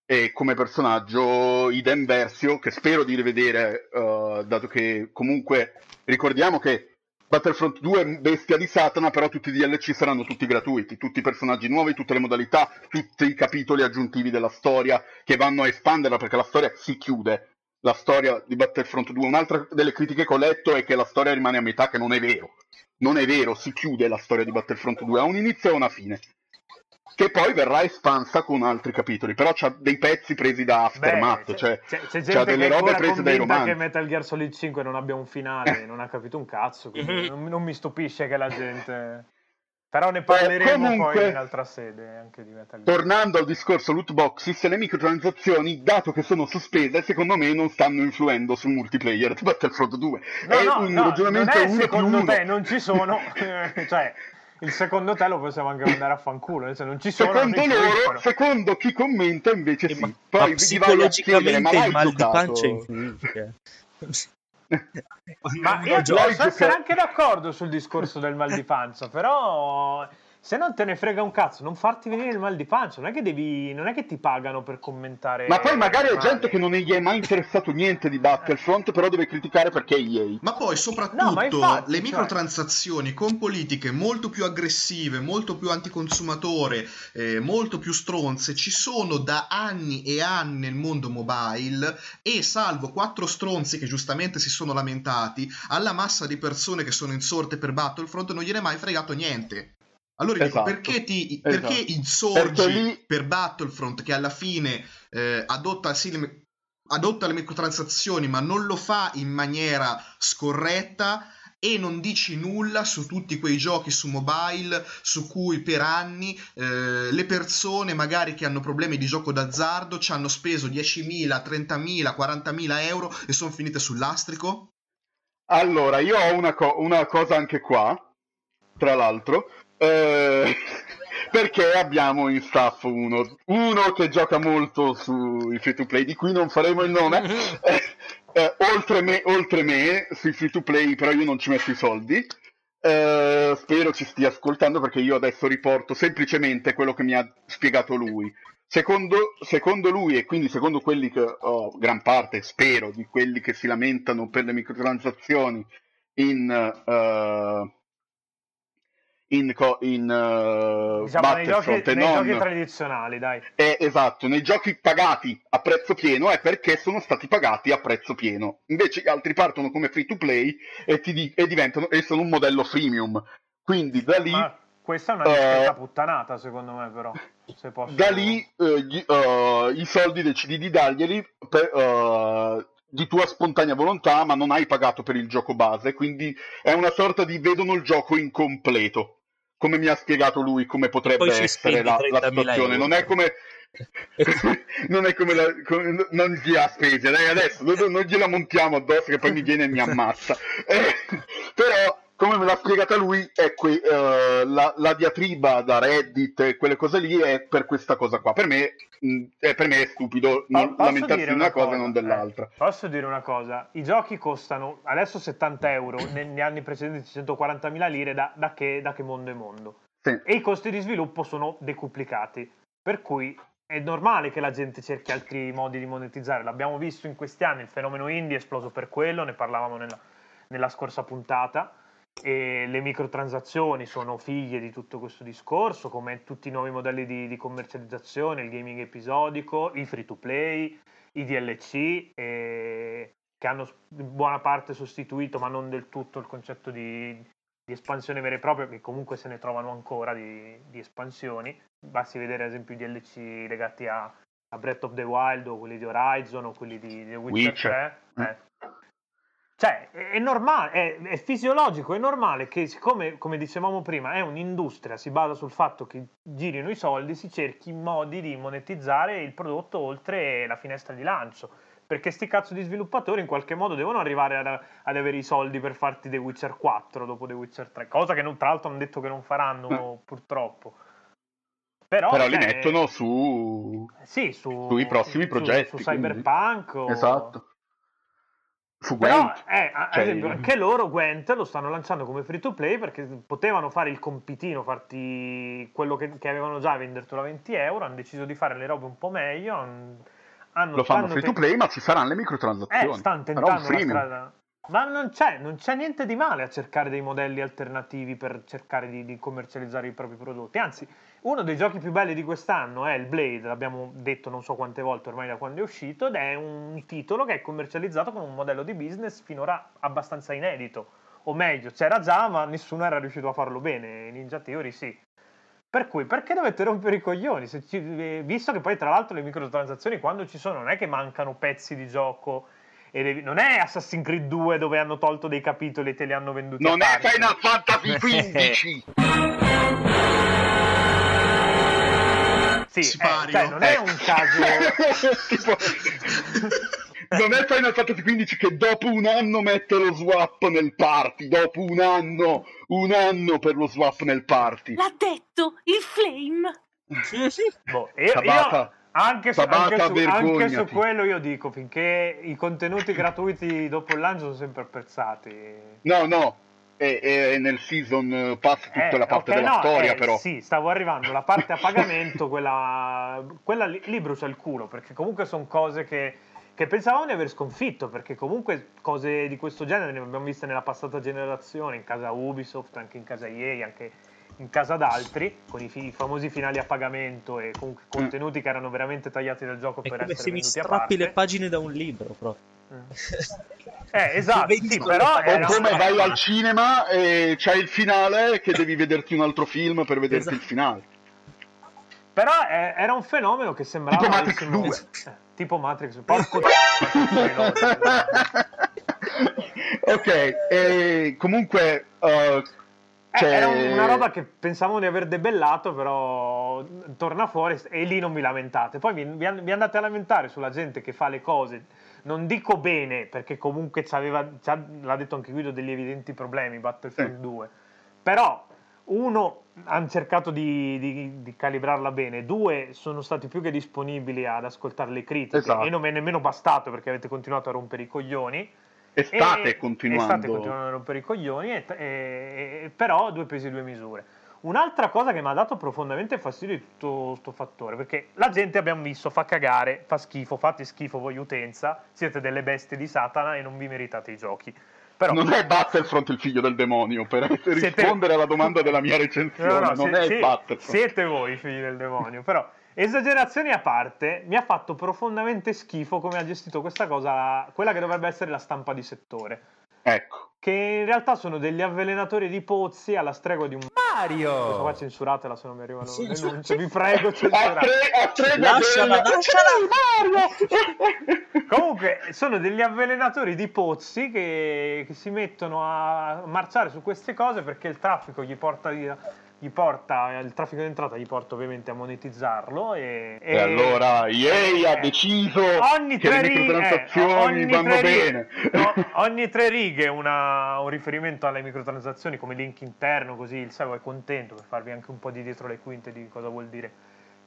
e come personaggio idem versio, che spero di rivedere, uh, dato che comunque ricordiamo che Battlefront 2 è bestia di Satana, però tutti i DLC saranno tutti gratuiti, tutti i personaggi nuovi, tutte le modalità, tutti i capitoli aggiuntivi della storia che vanno a espanderla perché la storia si chiude. La storia di Battlefront 2, un'altra delle critiche che ho letto è che la storia rimane a metà, che non è vero. Non è vero, si chiude la storia di Battlefront 2, ha un inizio e una fine che poi verrà espansa con altri capitoli, però c'ha dei pezzi presi da Aftermath, Beh, cioè c'è, c'è c'ha delle robe prese dai romanzi. che Metal Gear Solid 5 non abbia un finale, non ha capito un cazzo, quindi mhm. non, non, mi stupisce che la gente... Però ne parleremo Beh, comunque, poi in un'altra sede anche di Metal Gear. Tornando al discorso loot boxes, le microtransazioni, dato che sono sospese, secondo me non stanno influendo sul multiplayer di Battlefront 2. No, È no, un no, ragionamento non è secondo te, non ci sono, cioè il secondo te lo possiamo anche mandare a fanculo, cioè non ci sono. Secondo loro, secondo chi commenta invece sì. Poi ma psicologicamente ma il mal giocato? di pancia influisce. ma io posso essere anche d'accordo sul discorso del mal di pancia, però se non te ne frega un cazzo, non farti venire il mal di pancia. Non è che devi. Non è che ti pagano per commentare. Ma poi magari è gente che non gli è mai interessato niente di Battlefront, però deve criticare perché è EA. Ma poi soprattutto No, ma infatti, le cioè- microtransazioni con politiche molto più aggressive, molto più anticonsumatore, eh, molto più stronze ci sono da anni e anni nel mondo mobile e salvo quattro stronzi che giustamente si sono lamentati, alla massa di persone che sono insorte per Battlefront non gliene è mai fregato niente. Allora io dico, Esatto. perché, ti, Esatto. perché insorgi Perché lì- per Battlefront che alla fine eh, adotta, sì, le, adotta le microtransazioni ma non lo fa in maniera scorretta e non dici nulla su tutti quei giochi su mobile su cui per anni eh, le persone magari che hanno problemi di gioco d'azzardo ci hanno speso 10.000, 30.000, 40.000 euro e sono finite sul lastrico? Allora, io ho una, co- una cosa anche qua, tra l'altro, eh, perché abbiamo in staff uno, uno che gioca molto sui free to play, di cui non faremo il nome, eh, eh, oltre, me, oltre me sui free to play, però io non ci metto i soldi. Eh, spero ci stia ascoltando perché io adesso riporto semplicemente quello che mi ha spiegato lui. Secondo, secondo lui e quindi secondo quelli che ho gran parte, spero, di quelli che si lamentano per le microtransazioni in, eh, in, co- in eh, Diciamo nei giochi, nei non, giochi tradizionali, dai. è esatto, nei giochi pagati a prezzo pieno è perché sono stati pagati a prezzo pieno. Invece gli altri partono come free to play e, ti di- e diventano e sono un modello freemium. Quindi da lì Ma questa è una eh, discreta puttanata, secondo me, però. Se posso... da lì eh, gli- eh, i soldi decidi di darglieli per, eh, di tua spontanea volontà, ma non hai pagato per il gioco base, quindi è una sorta di vedono il gioco incompleto. Come mi ha spiegato lui, come potrebbe essere la, la 30.000 situazione. euro. Non è come. non è come, la, come- non gli ha spese, dai, adesso non, non gliela montiamo addosso che poi mi viene e mi ammazza. Eh, però, come me l'ha spiegata lui, è que- eh, la, la diatriba da Reddit e quelle cose lì è per questa cosa qua. Per me, mh, è, per me è stupido non lamentarsi di una cosa e non dell'altra. eh, posso dire una cosa? I giochi costano adesso 70 euro, negli anni precedenti 140.000 lire, da, da che, da che mondo è mondo. Sì. E i costi di sviluppo sono decuplicati. Per cui è normale che la gente cerchi altri modi di monetizzare. L'abbiamo visto in questi anni, il fenomeno indie è esploso per quello, ne parlavamo nella, nella scorsa puntata. E le microtransazioni sono figlie di tutto questo discorso, come tutti i nuovi modelli di, di commercializzazione, il gaming episodico, i free to play, i DLC, eh, che hanno in buona parte sostituito, ma non del tutto, il concetto di, di espansione vera e propria, che comunque se ne trovano ancora di, di espansioni. Basti vedere ad esempio i DLC legati a, a Breath of the Wild o quelli di Horizon o quelli di The Witcher, Witcher. 3. eh. Cioè, è, normale, è, è fisiologico, è normale che siccome, come dicevamo prima, è un'industria, si basa sul fatto che girino i soldi, si cerchi modi di monetizzare il prodotto oltre la finestra di lancio. Perché sti cazzo di sviluppatori in qualche modo devono arrivare ad, ad avere i soldi per farti The Witcher 4 dopo The Witcher 3, cosa che non- tra l'altro hanno detto che non faranno purtroppo. Però, Però li cioè, mettono su. sì, su, sui prossimi su- progetti, Su, quindi. Cyberpunk o... Esatto. Su Però, Gwent. eh, ad Cioè, esempio, anche loro Gwent lo stanno lanciando come free to play perché potevano fare il compitino, farti quello che, che avevano già vendertelo a 20 euro. Hanno deciso di fare le robe un po' meglio. han- hanno, Lo fanno free to play, ma ci saranno le microtransazioni. eh, stanno tentando una strada. Ma non c'è, non c'è niente di male a cercare dei modelli alternativi per cercare di, di commercializzare i propri prodotti. Anzi, uno dei giochi più belli di quest'anno è il Blade, l'abbiamo detto non so quante volte ormai da quando è uscito, ed è un titolo che è commercializzato con un modello di business finora abbastanza inedito. O meglio, c'era già, ma nessuno era riuscito a farlo bene. Ninja Theory sì. Per cui, perché dovete rompere i coglioni? Ci- eh, visto che poi, tra l'altro, le microtransazioni quando ci sono non è che mancano pezzi di gioco. E devi- non è Assassin's Creed 2 dove hanno tolto dei capitoli e te li hanno venduti. Non è. Final Fantasy XV! Sì, eh, cioè, non è Eh. un caso. Tipo, non è Final Fantasy XV che dopo un anno mette lo swap nel party. Dopo un anno, un anno per lo swap nel party. L'ha detto il Flame. Boh, io, Tabata. io- anche, su, Tabata, anche su- anche su quello io dico finché i contenuti gratuiti dopo il lancio sono sempre apprezzati. No, no. E, e nel season pass tutta Eh, la parte ok, della no, storia, eh, però. Sì, stavo arrivando. La parte a pagamento, quella, quella lì, lì brucia il culo, perché comunque sono cose che, che pensavamo di aver sconfitto, perché comunque cose di questo genere ne abbiamo viste nella passata generazione, in casa Ubisoft, anche in casa EA, anche in casa d'altri, con i, fi- i famosi finali a pagamento e comunque contenuti che erano veramente tagliati dal gioco È per come essere se mi venduti a strappi le pagine da un libro, proprio. Eh, esatto, sì, però. O come vai al cinema e c'hai il finale che devi vederti un altro film per vederti Esatto. il finale. Però eh, era un fenomeno che sembrava... Tipo Matrix avessimo- 2. Eh, tipo Matrix. Porco ok, e comunque Eh, Cioè- Era un- una roba che pensavamo di aver debellato, però torna fuori e lì non vi lamentate. Poi vi andate a lamentare sulla gente che fa le cose, non dico bene, perché comunque c'aveva, l'ha detto anche Guido, degli evidenti problemi, Battlefront Sì. 2. Però, uno, hanno cercato di, di- di calibrarla bene, due, sono stati più che disponibili ad ascoltare le critiche Esatto. e non mi è nemmeno bastato perché avete continuato a rompere i coglioni. e state E- continuando. e state continuando a rompere i coglioni, e- e- e- però due pesi due misure. Un'altra cosa che mi ha dato profondamente fastidio di tutto questo fattore, perché la gente abbiamo visto fa cagare, fa schifo, fate schifo voi utenza, siete delle bestie di Satana e non vi meritate i giochi. Però, Non è Battlefront il figlio del demonio, per Siete- rispondere alla domanda della mia recensione, No, no, non sie- è sì, Battlefront. Siete voi i figli del demonio, però esagerazioni a parte, mi ha fatto profondamente schifo come ha gestito questa cosa quella che dovrebbe essere la stampa di settore. Ecco, che in realtà sono degli avvelenatori di pozzi alla stregua di un Mario. Questa qua censuratela se non mi arrivano Sì, denunce, vi prego a censurate. tre, a tre Lasciala, del- Mario! Comunque sono degli avvelenatori di pozzi che, che si mettono a marciare su queste cose perché il traffico gli porta via- gli porta il traffico di entrata gli porta ovviamente a monetizzarlo e, E allora EA ha eh, deciso ogni che tre le righe, microtransazioni eh, ogni vanno tre righe- bene. no, ogni tre righe una- un riferimento alle microtransazioni come link interno, così il SEO è contento per farvi anche un po' di dietro le quinte di cosa vuol dire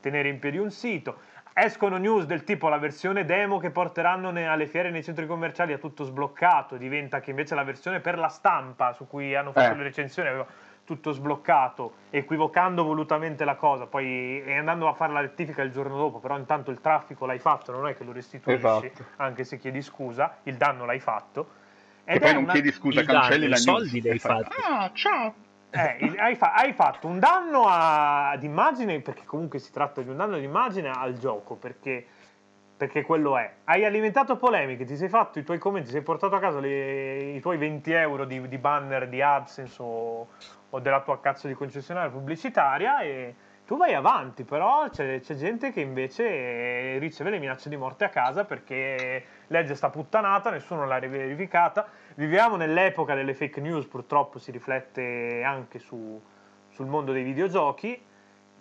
tenere in piedi un sito. Escono news del tipo la versione demo che porteranno ne- alle fiere e nei centri commerciali è tutto sbloccato, diventa che invece la versione per la stampa su cui hanno fatto Eh. le recensioni aveva tutto sbloccato, equivocando volutamente la cosa, poi e andando a fare la rettifica il giorno dopo, però intanto il traffico l'hai fatto, non è che lo restituisci, Esatto. anche se chiedi scusa, il danno l'hai fatto. E poi non una- chiedi scusa, il danno, cancelli i la soldi news li hai e fai, fatti. Ah, ciao. Eh, hai, fa- hai fatto un danno a- ad immagine, perché comunque si tratta di un danno d'immagine al gioco, perché, perché quello è. Hai alimentato polemiche, ti sei fatto i tuoi commenti, sei portato a casa le- i tuoi 20 euro di, di banner di AdSense o, o della tua cazzo di concessionaria pubblicitaria e tu vai avanti, però c'è, c'è gente che invece riceve le minacce di morte a casa perché legge sta puttanata, nessuno l'ha verificata. Viviamo nell'epoca delle fake news, purtroppo si riflette anche su- sul mondo dei videogiochi.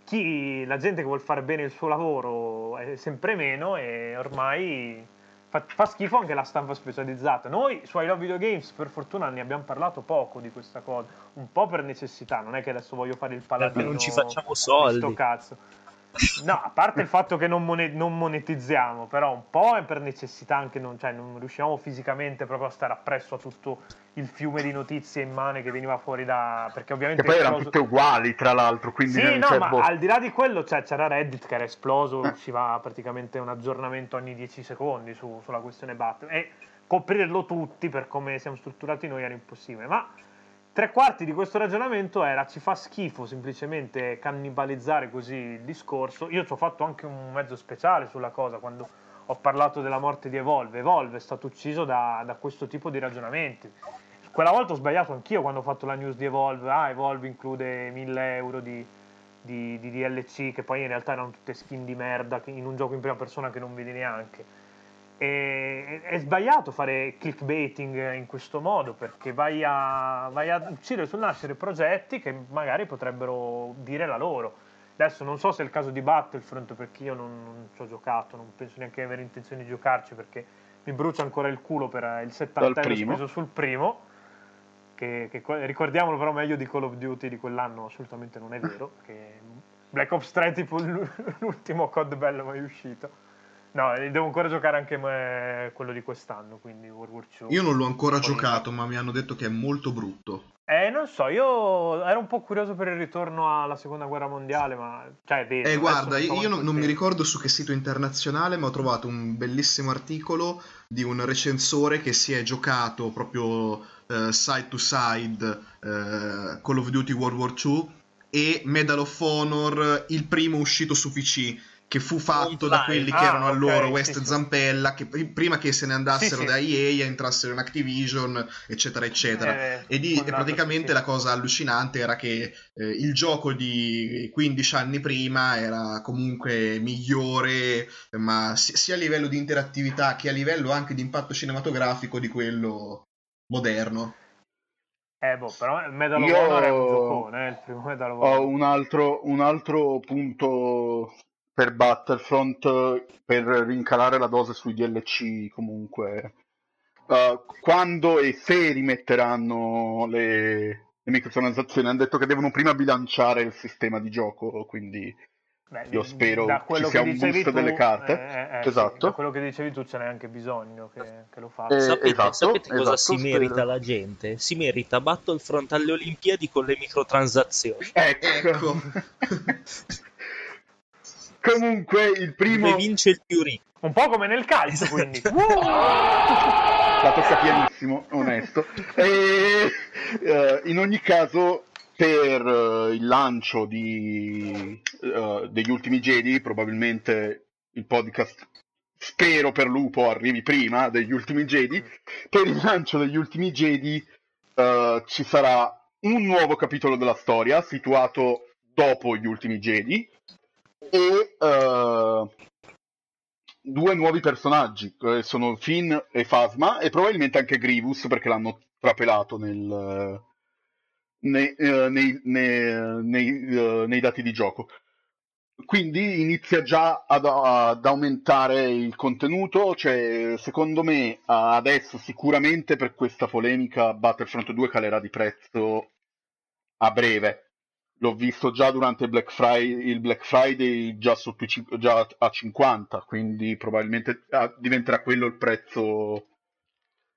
Chi, la gente che vuole fare bene il suo lavoro è sempre meno e ormai fa, fa schifo anche la stampa specializzata. Noi su I Love Video Games per fortuna ne abbiamo parlato poco di questa cosa, un po' per necessità, non è che adesso voglio fare il paladino Perché non ci facciamo di soldi. sto cazzo. No, a parte il fatto che non, mone- non monetizziamo, però un po' è per necessità anche, non, cioè non riusciamo fisicamente proprio a stare appresso a tutto il fiume di notizie immane che veniva fuori da... perché ovviamente... Che poi è erano esploso- tutte uguali, tra l'altro, quindi... sì, no, cioè, ma boh. al di là di quello cioè, c'era Reddit che era esploso, Eh. usciva praticamente un aggiornamento ogni 10 secondi su- sulla questione Battle e coprirlo tutti per come siamo strutturati noi era impossibile, ma tre quarti di questo ragionamento era ci fa schifo semplicemente cannibalizzare così il discorso. Io ci ho fatto anche un mezzo speciale sulla cosa quando ho parlato della morte di Evolve. Evolve è stato ucciso da, da questo tipo di ragionamenti. Quella volta ho sbagliato anch'io quando ho fatto la news di Evolve. Ah, Evolve include 1000 euro di, di, di DLC, che poi in realtà erano tutte skin di merda in un gioco in prima persona che non vedi neanche. E, è sbagliato fare clickbaiting in questo modo perché vai a, vai a uccidere sul nascere progetti che magari potrebbero dire la loro. Adesso non so se è il caso di Battlefront perché io non, non ci ho giocato, non penso neanche di avere intenzione di giocarci perché mi brucia ancora il culo per il 70 euro primo. speso sul primo. Che, che ricordiamolo però meglio di Call of Duty di quell'anno assolutamente non è vero. Black Ops 3 è tipo l'ultimo COD bello mai uscito. No, devo ancora giocare anche eh, quello di quest'anno, quindi World War 2. Io non l'ho ancora Poi- giocato, ma mi hanno detto che è molto brutto. Eh, non so, io ero un po' curioso per il ritorno alla seconda guerra mondiale, ma... Cioè, vedo, Eh, guarda, non so io non, non mi ricordo su che sito internazionale, ma ho trovato un bellissimo articolo di un recensore che si è giocato proprio eh, side to side eh, Call of Duty World War II e Medal of Honor, il primo uscito su PC, che fu fatto da quelli che Ah, erano ok, allora sì, West sì. Zampella, che pr- prima che se ne andassero Sì, da EA entrassero in Activision, eccetera, eccetera. Eh, E, di- e praticamente la cosa allucinante era che eh, il gioco di 15 anni prima era comunque migliore, ma si- sia a livello di interattività che a livello anche di impatto cinematografico di quello moderno. Eh, boh, però il Medal of Honor è un giocone, eh, il primo Medal of Honor. Ho un altro, un altro punto per Battlefront eh, per rincalare la dose sui DLC comunque. Uh, quando e se rimetteranno le, le microtransazioni, hanno detto che devono prima bilanciare il sistema di gioco, quindi Beh, io spero ci sia che un boost tu, delle carte. eh, eh, sì, Esatto. da quello che dicevi tu ce n'è anche bisogno che, che lo Eh, faccia. sapete, esatto, sapete cosa esatto, si spero. merita la gente? Si merita Battlefront alle Olimpiadi con le microtransazioni. Ecco. Ecco. Comunque il primo... Dove vince il più ricco. Un po' come nel calcio, quindi. La tocca pianissimo, onesto. E, eh, in ogni caso, per eh, il lancio di, eh, degli ultimi Jedi, probabilmente il podcast, spero per Lupo, arrivi prima degli ultimi Jedi. Per il lancio degli ultimi Jedi eh, ci sarà un nuovo capitolo della storia situato dopo gli ultimi Jedi e eh, due nuovi personaggi, eh, sono Finn e Phasma e probabilmente anche Grievous perché l'hanno trapelato nel, nei, eh, nei- nei- nei, eh, nei dati di gioco. Quindi inizia già ad, ad aumentare il contenuto, cioè secondo me adesso sicuramente per questa polemica Battlefront 2 calerà di prezzo a breve. L'ho visto già durante il Black Friday, il Black Friday già, cin- già a 50, quindi probabilmente ah, diventerà quello il prezzo,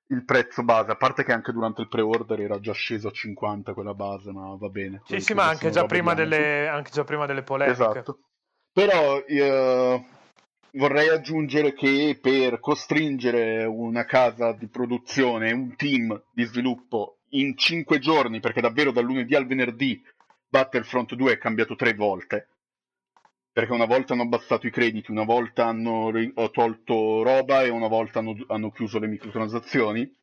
il prezzo base. A parte che anche durante il pre-order era già sceso a 50 quella base, ma va bene. Sì, sì, ma anche già, prima delle, anche già prima delle polemiche. Esatto. Però eh, vorrei aggiungere che per costringere una casa di produzione, un team di sviluppo in 5 giorni, perché davvero dal lunedì al venerdì Battlefront 2 è cambiato tre volte. Perché una volta hanno abbassato i crediti, una volta hanno ri- tolto roba e una volta hanno, hanno chiuso le microtransazioni.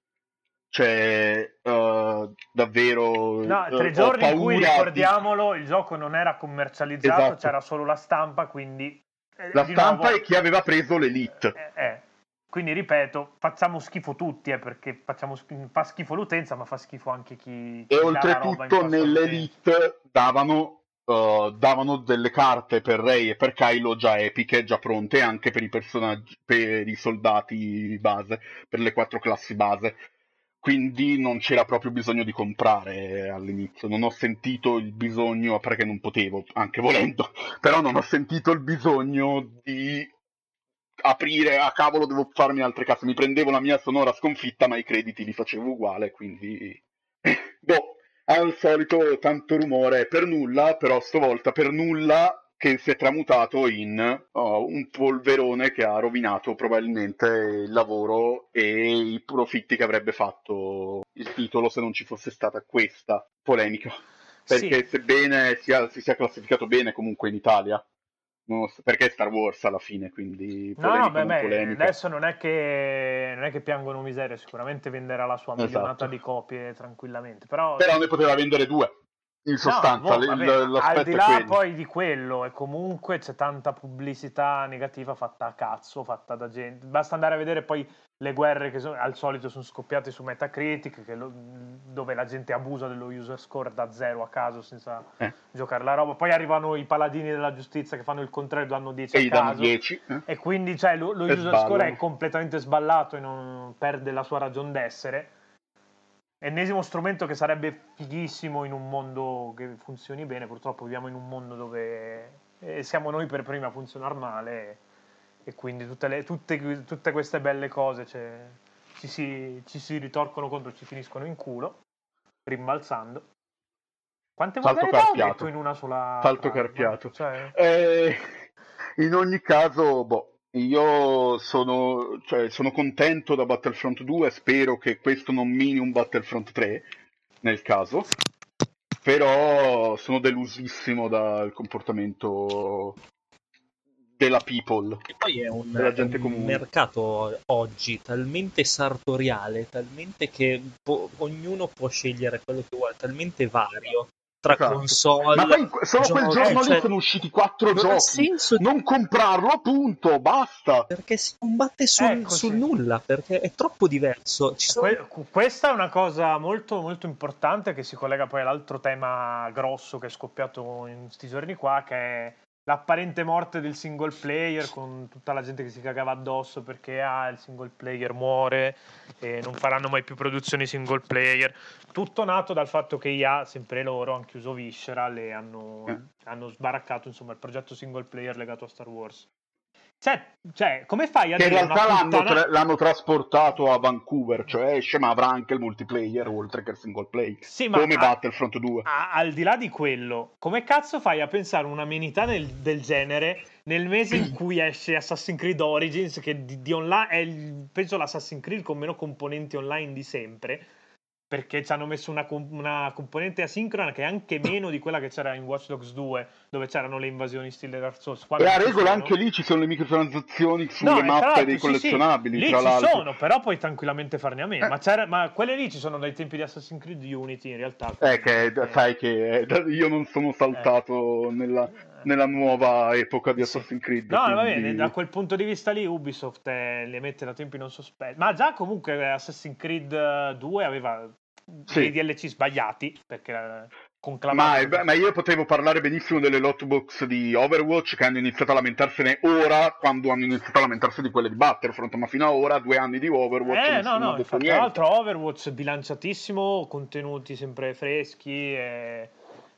Cioè, eh, davvero. No, eh, tre ho giorni in cui, paura di- ricordiamolo, il gioco non era commercializzato, Esatto. c'era solo la stampa, quindi... eh, La stampa nuovo- e chi aveva preso l'Elite. Eh, eh. Quindi ripeto, facciamo schifo tutti, eh, perché facciamo sch- fa schifo l'utenza, ma fa schifo anche chi... chi E oltretutto nell'Elite davano, eh, davano delle carte per Rey e per Kylo già epiche, già pronte anche per i personaggi, per i soldati base, per le quattro classi base. Quindi non c'era proprio bisogno di comprare all'inizio. Non ho sentito il bisogno, perché non potevo, anche volendo, però non ho sentito il bisogno di aprire, a cavolo devo farmi altre casse. Mi prendevo la mia sonora sconfitta, ma i crediti li facevo uguale, quindi... boh, al solito tanto rumore per nulla, però stavolta per nulla che si è tramutato in oh, un polverone che ha rovinato probabilmente il lavoro e i profitti che avrebbe fatto il titolo se non ci fosse stata questa polemica. Perché sebbene sia, si sia classificato bene comunque in Italia, perché Star Wars alla fine, quindi No, no, beh, beh, adesso non è, che, non è che piangono miseria, sicuramente venderà la sua milionata Esatto. di copie tranquillamente, però... Però ne poteva vendere due, in sostanza, No, boh, vabbè, al di là poi di quello, e comunque c'è tanta pubblicità negativa fatta a cazzo, fatta da gente. Basta andare a vedere poi le guerre che so- al solito sono scoppiate su Metacritic, lo- dove la gente abusa dello user score da zero a caso senza Eh. giocare la roba. Poi arrivano i paladini della giustizia che fanno il contrario, danno 10 E a caso. 10. eh? E quindi cioè, lo, lo user score sballano. è completamente sballato e non perde la sua ragion d'essere. Ennesimo strumento che sarebbe fighissimo in un mondo che funzioni bene. Purtroppo viviamo in un mondo dove eh, siamo noi per prima a funzionare male. E quindi tutte, le- tutte- tutte queste belle cose cioè, ci, si, ci si ritorcono contro, ci finiscono in culo. rimbalzando. Quante volgarità ho detto in una sola Salto frase? carpiato. Cioè, Eh, in ogni caso, boh, io sono, cioè, sono contento da Battlefront 2, spero che questo non mini un Battlefront 3, nel caso, però sono delusissimo dal comportamento della people. E poi è un, Della gente un mercato oggi talmente sartoriale, talmente che po- ognuno può scegliere quello che vuole, talmente vario tra Esatto. console. Ma poi solo quel giochi, giorno cioè, lì sono usciti quattro non giochi. Non comprarlo, punto, basta. perché si combatte sul, Ecco, sul sì. nulla, perché è troppo diverso. Ci sono... Que- questa è una cosa molto, molto importante che si collega poi all'altro tema grosso che è scoppiato in questi giorni qua, che è l'apparente morte del single player con tutta la gente che si cagava addosso perché ah, il single player muore e non faranno mai più produzioni single player. Tutto nato dal fatto che IA, sempre loro, hanno chiuso Visceral e hanno, Eh. hanno sbaraccato insomma, il progetto single player legato a Star Wars. Cioè, cioè, come fai a Che in dire realtà una l'hanno, puttana- tra- l'hanno trasportato a Vancouver, cioè esce ma avrà anche il multiplayer oltre che il single play. Sì, come a- Battlefront 2. a- al di là di quello, come cazzo fai a pensare un'amenità del, del genere nel mese in cui esce Assassin's Creed Origins, che di, di online è il- penso l'Assassin's Creed con meno componenti online di sempre? Perché ci hanno messo una, una componente asincrona che è anche meno di quella che c'era in Watch Dogs 2, dove c'erano le invasioni stile Dark Souls. Qua E a regola anche lì ci sono le microtransazioni sulle No, mappe l'altro, dei sì, sì, collezionabili, lì ci l'altro. sono, però puoi tranquillamente farne a meno. Eh. Ma, ma quelle lì ci sono dai tempi di Assassin's Creed Unity, in realtà. Eh, che Eh. sai che eh, io non sono saltato nella, nella nuova epoca di Sì. Assassin's Creed. No, va quindi- bene, da quel punto di vista lì Ubisoft eh, le mette da tempi non sospetti. Ma già comunque Assassin's Creed eh, 2 aveva Sì. dei DLC sbagliati, perché Ma, conclamato. ma io potevo parlare benissimo delle lootbox di Overwatch che hanno iniziato a lamentarsene ora quando hanno iniziato a lamentarsi di quelle di Battlefront, ma fino a ora, due anni di Overwatch, Eh, no, no, infatti, tra l'altro Overwatch bilanciatissimo, contenuti sempre freschi e,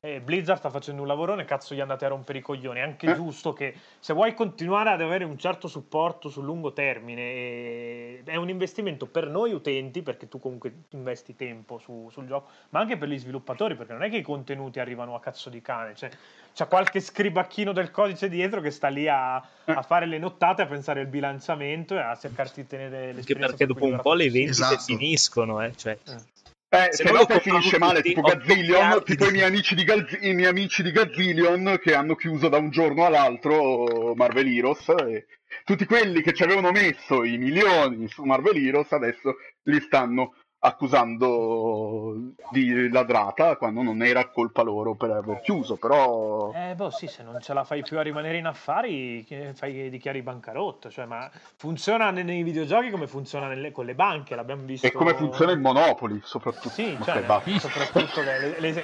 e Blizzard sta facendo un lavorone, cazzo gli andate a rompere i coglioni, è anche Eh. giusto che se vuoi continuare ad avere un certo supporto sul lungo termine, e- è un investimento per noi utenti, perché tu comunque investi tempo su- sul gioco, ma anche per gli sviluppatori, perché non è che i contenuti arrivano a cazzo di cane, cioè c'è qualche scribacchino del codice dietro che sta lì a, a fare le nottate, a pensare al bilanciamento e a cercarti di tenere Anche l'esperienza perché per dopo un po' le vendite Esatto. finiscono, eh. Cioè, Eh, Se se non no poi finisce male, tipo Gazzillion, miliardi tipo i miei, amici di Gazz- i miei amici di Gazzillion che hanno chiuso da un giorno all'altro Marvel Heroes e tutti quelli che ci avevano messo i milioni su Marvel Heroes adesso li stanno accusando di ladrata quando non era colpa loro per aver chiuso, però... Eh, boh, sì, se non ce la fai più a rimanere in affari, fai, dichiari bancarotta. Cioè, ma funziona nei, nei videogiochi come funziona nelle- con le banche, l'abbiamo visto. E come funziona il Monopoli, soprattutto. Sì, cioè, basta. soprattutto le- l'es-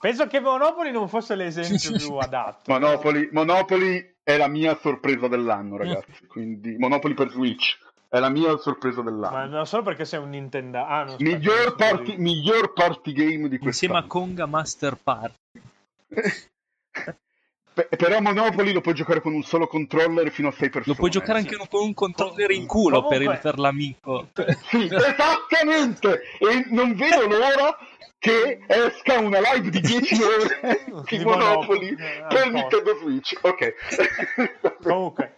penso che Monopoli non fosse l'esempio più adatto. Monopoli, Monopoli è la mia sorpresa dell'anno, ragazzi. Quindi Monopoli per Switch è la mia sorpresa dell'anno. Ma non solo perché sei un Nintendo. Ah, no, Miglior party, miglior party game di insieme a. Conga Master Party. Pe- però Monopoli lo puoi giocare con un solo controller fino a 6 persone. Lo puoi giocare anche con un controller in culo per, il- Comunque- per l'amico. Sì, esattamente! E non vedo l'ora che esca una live di 10 ore di Di Monopoli Monopoli, eh, per ancora. Nintendo Switch. Ok. Comunque,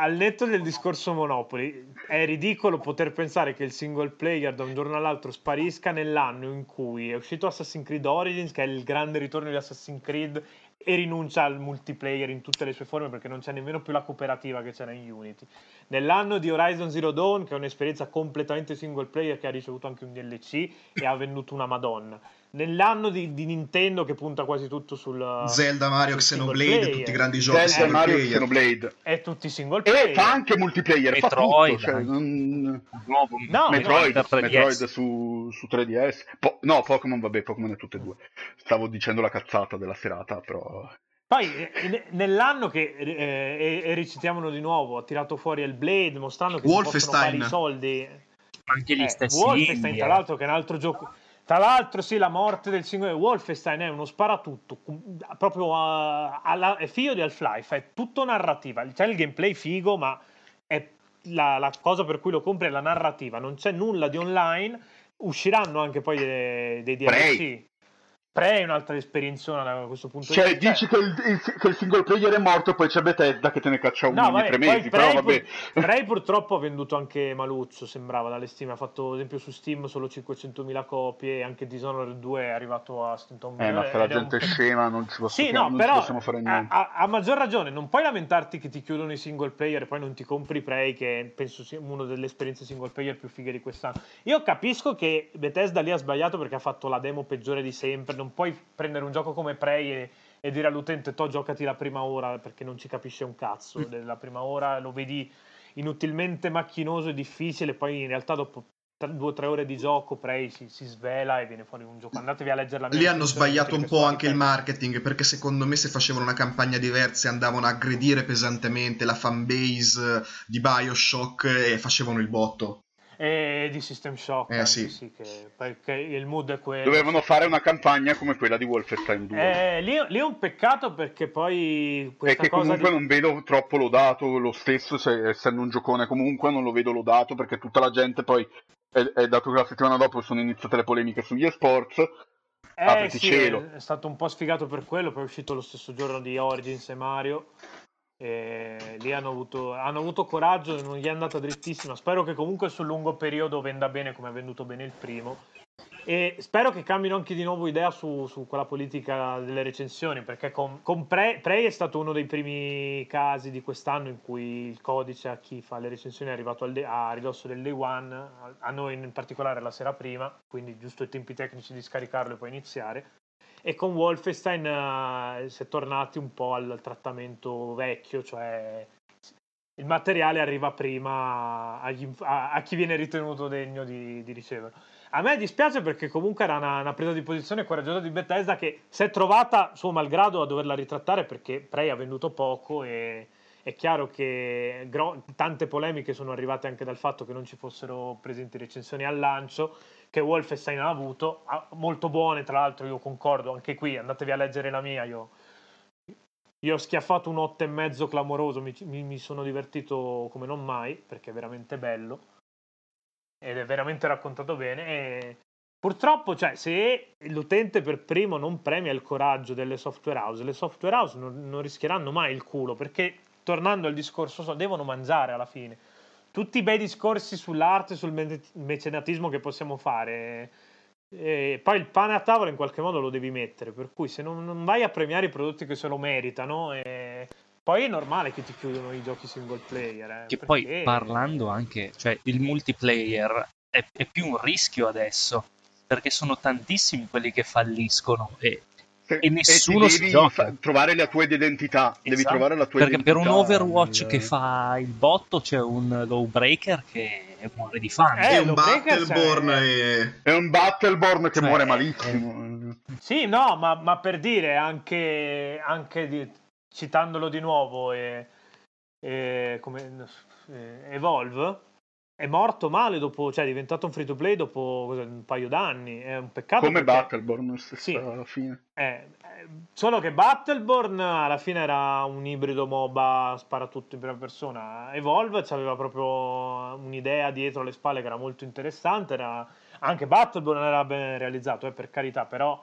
al netto del discorso Monopoli, è ridicolo poter pensare che il single player da un giorno all'altro sparisca nell'anno in cui è uscito Assassin's Creed Origins, che è il grande ritorno di Assassin's Creed, e rinuncia al multiplayer in tutte le sue forme perché non c'è nemmeno più la cooperativa che c'era in Unity. Nell'anno di Horizon Zero Dawn, che è un'esperienza completamente single player che ha ricevuto anche un DLC e ha venduto una Madonna. Nell'anno di, di Nintendo che punta quasi tutto sul Zelda, Mario, Xenoblade, player. tutti i grandi giochi Zelda, single Mario e player. Xenoblade. è tutti single player. E fa anche multiplayer, fa Metroid, tutto. Cioè, non- Nuovo No, Metroid, 3DS. Metroid su, su 3DS. Po- no, Pokémon, vabbè, Pokémon è tutte e due. Stavo dicendo la cazzata della serata, però... Poi eh, ne- nell'anno che eh, e, e recitiamolo di nuovo, ha tirato fuori il Blade mostrando che si possono Wolfenstein. fare i soldi. Anche gli Eh, stessi Wolfenstein, tra eh. l'altro, che è un altro gioco. Tra l'altro, sì, la morte del singolo Wolfenstein è uno sparatutto, proprio a- alla, è figlio di Half-Life, è tutto narrativa. C'è il gameplay figo, ma la, la cosa per cui lo compri è la narrativa. Non c'è nulla di online, usciranno anche poi dei, dei DLC. Prey. Prey è un'altra esperienza da questo punto Cioè, di vista. dici che il, il- che il single player è morto e poi c'è Bethesda che te ne caccia uno No, ogni tre mesi, però vabbè. pur- Prey purtroppo ha venduto anche Maluzzo, sembrava dalle stime, ha fatto ad esempio su Steam solo 500.000 copie e anche Dishonored 2 è arrivato a stento un Eh, ma milione se la un gente è pe- scema non ci, posso Sì, no, non ci però possiamo fare a, niente. a- a maggior ragione non puoi lamentarti che ti chiudono i single player e poi non ti compri Prey che penso sia una delle esperienze single player più fighe di quest'anno. Io capisco che Bethesda lì ha sbagliato perché ha fatto la demo peggiore di sempre, non puoi prendere un gioco come Prey e, e dire all'utente to giocati la prima ora perché non ci capisce un cazzo della prima ora, lo vedi inutilmente macchinoso e difficile, poi in realtà dopo due o tre ore di gioco Prey si, si svela e viene fuori un gioco. Andatevi a leggere la mia Lì hanno sbagliato un po' che anche il marketing perché secondo me se facevano una campagna diversa andavano a aggredire pesantemente la fanbase di Bioshock e facevano il botto. E di System Shock, Eh, sì. sì, che- perché il mood è quello. Dovevano fare una campagna come quella di Wolfenstein 2. Eh, lì, lì è un peccato perché poi cosa comunque di... non vedo troppo lodato lo stesso, se- essendo un giocone comunque non lo vedo lodato perché tutta la gente poi, è, è dato che la settimana dopo sono iniziate le polemiche sugli esports, Eh, sì, è stato un po' sfigato per quello, poi è uscito lo stesso giorno di Origins e Mario. E lì hanno avuto, hanno avuto coraggio, non gli è andata drittissima. Spero che comunque sul lungo periodo venda bene come ha venduto bene il primo. E spero che cambino anche di nuovo idea su, su quella politica delle recensioni, perché con, con Prey, Prey è stato uno dei primi casi di quest'anno in cui il codice a chi fa le recensioni è arrivato al a ridosso del day one, a noi in particolare la sera prima, quindi giusto i tempi tecnici di scaricarlo e poi iniziare. E con Wolfenstein eh, si è tornati un po' al trattamento vecchio, cioè il materiale arriva prima agli- a, a chi viene ritenuto degno di, di riceverlo. A me dispiace perché comunque era una, una presa di posizione coraggiosa di Bethesda che si è trovata suo malgrado a doverla ritrattare perché Prey ha venduto poco e è chiaro che gro- tante polemiche sono arrivate anche dal fatto che non ci fossero presenti recensioni al lancio che Wolfenstein ha avuto, molto buone tra l'altro, io concordo, anche qui andatevi a leggere la mia, io, io ho schiaffato un 8 e mezzo clamoroso, mi, mi- mi sono divertito come non mai, perché è veramente bello ed è veramente raccontato bene e purtroppo, cioè, se l'utente per primo non premia il coraggio delle software house, le software house non, non rischieranno mai il culo, perché tornando al discorso, so- devono mangiare alla fine tutti i bei discorsi sull'arte, sul me- mecenatismo che possiamo fare. E poi il pane a tavola in qualche modo lo devi mettere, per cui se non, non vai a premiare i prodotti che se lo meritano, e poi è normale che ti chiudono i giochi single player. eh, Che perché- poi parlando anche, cioè il multiplayer è, è più un rischio adesso, perché sono tantissimi quelli che falliscono e, e nessuno ti si devi gioca. fa- trovare la tua identità, devi Esatto. trovare la tua Perché per identità. un Overwatch eh. che fa il botto c'è un lowbreaker che muore di fame. Eh, è un Battleborn è- e... È un Battleborn che Cioè, muore è- malissimo. Sì, no, ma, ma per dire anche, anche di- citandolo di nuovo, e, e come, eh, Evolve è morto male dopo, cioè è diventato un free to play dopo cosa, un paio d'anni. È un peccato. Come perché- Battleborn, stessa Sì. fine. Eh, eh, solo che Battleborn alla fine era un ibrido MOBA sparatutto in prima persona. Evolve aveva proprio un'idea dietro le spalle che era molto interessante. Era... Anche Battleborn era ben realizzato, eh, per carità, però.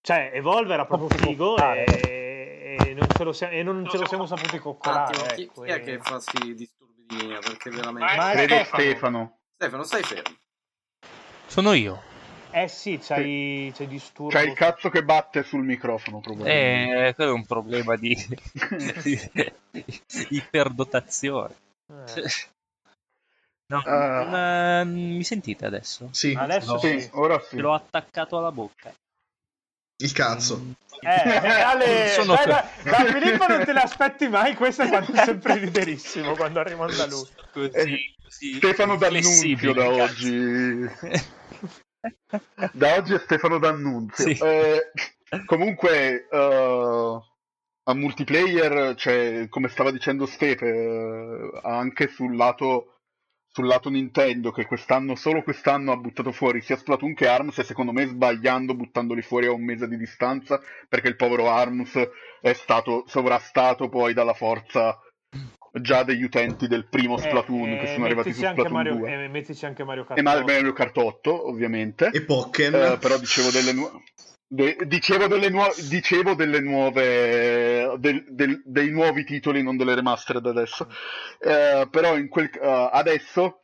Cioè, Evolve era proprio figo e, e non ce lo, sia- e non ce lo siamo saputi coccolare. attimo, chi, ecco, chi è e- che fa sti disturbi di linea? Perché veramente... Ma è Credo Stefano. Stefano. Stefano, stai fermo. Sono io. Eh sì, c'hai, c'hai disturbo. C'è il cazzo che batte sul microfono, probabilmente. Eh, quello è un problema di, di iperdotazione. Eh, No, non, eh, mi sentite adesso? Sì, Adesso No. sì. Ora sì. L'ho attaccato alla bocca. Il cazzo. Eh, Ale, Sono dai, da, da Filippo non te le aspetti mai, questo fa sempre riderissimo quando da lui. Così, così Stefano D'Annunzio da cazzo. oggi. Da oggi è Stefano D'Annunzio. Sì. Eh, comunque, eh, a multiplayer, cioè, come stava dicendo Stefe, eh, anche sul lato, sul lato Nintendo, che quest'anno, solo quest'anno ha buttato fuori sia Splatoon che ARMS, e secondo me sbagliando buttandoli fuori a un mese di distanza, perché il povero ARMS è stato sovrastato poi dalla forza già degli utenti del primo Splatoon Eh, che eh, sono arrivati su Splatoon Mario, 2. eh, mettici anche Mario Kart E Ma- 8. Mario Kart 8, ovviamente. E Pokken. Eh, però dicevo delle nuove. Dicevo delle, nuove dicevo delle nuove del- del- dei nuovi titoli non delle remastered adesso. Eh, però in quel, eh, adesso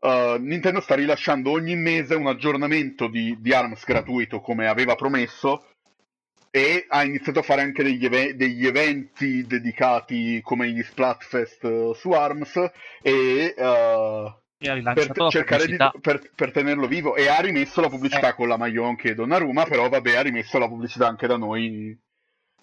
eh, Nintendo sta rilasciando ogni mese un aggiornamento di, di ARMS gratuito come aveva promesso e ha iniziato a fare anche degli, eve- degli eventi dedicati come gli Splatfest su ARMS e E ha per la cercare di, per, per tenerlo vivo. E ha rimesso la pubblicità Eh. con la Maionchi e Donnarumma però vabbè ha rimesso la pubblicità anche da noi.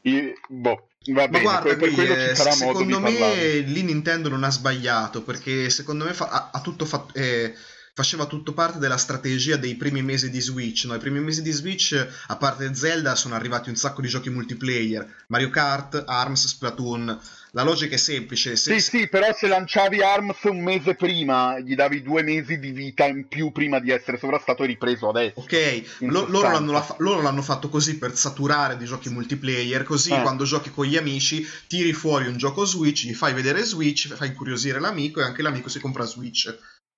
I- boh, va Ma bene guarda, per, per qui, quello eh, ci sarà modo di secondo me parlare lì Nintendo non ha sbagliato perché secondo me fa- ha, ha tutto fa- eh, faceva tutto parte della strategia dei primi mesi di Switch. No? I primi mesi di Switch, a parte Zelda, sono arrivati un sacco di giochi multiplayer: Mario Kart, ARMS, Splatoon. La logica è semplice. Se, sì sì però se lanciavi ARMS un mese prima gli davi due mesi di vita in più prima di essere sovrastato e ripreso adesso Ok, lo- loro, l'hanno, la- loro l'hanno fatto così per saturare di giochi multiplayer, così Eh. quando giochi con gli amici tiri fuori un gioco Switch, gli fai vedere Switch, fai incuriosire l'amico e anche l'amico si compra Switch.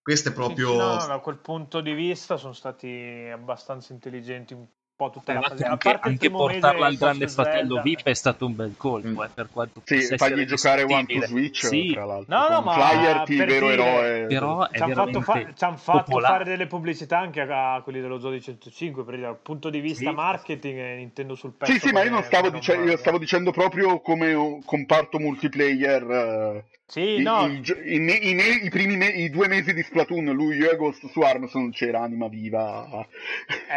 Questo è proprio... sì, no, da quel punto di vista sono stati abbastanza intelligenti un po' tutta la fase. Anche, anche portarla al grande fratello Zelda. VIP è stato un bel colpo Mm. eh, per quanto sì essere giocare One to. Switch sì, tra l'altro No, no, ma Flyerty il vero dire- eroe però è Ci hanno fatto, fa- ci han fatto fare delle pubblicità anche a, a quelli dello Zodi 105 per dire, dal punto di vista Sì. marketing e Nintendo sul pezzo Sì, sì, ma io non stavo, dice- io stavo dicendo proprio come un comparto multiplayer. eh, Sì, i, no, i i me- i me- i primi me- i due mesi di Splatoon, luglio e agosto su ARMS non c'era anima viva a,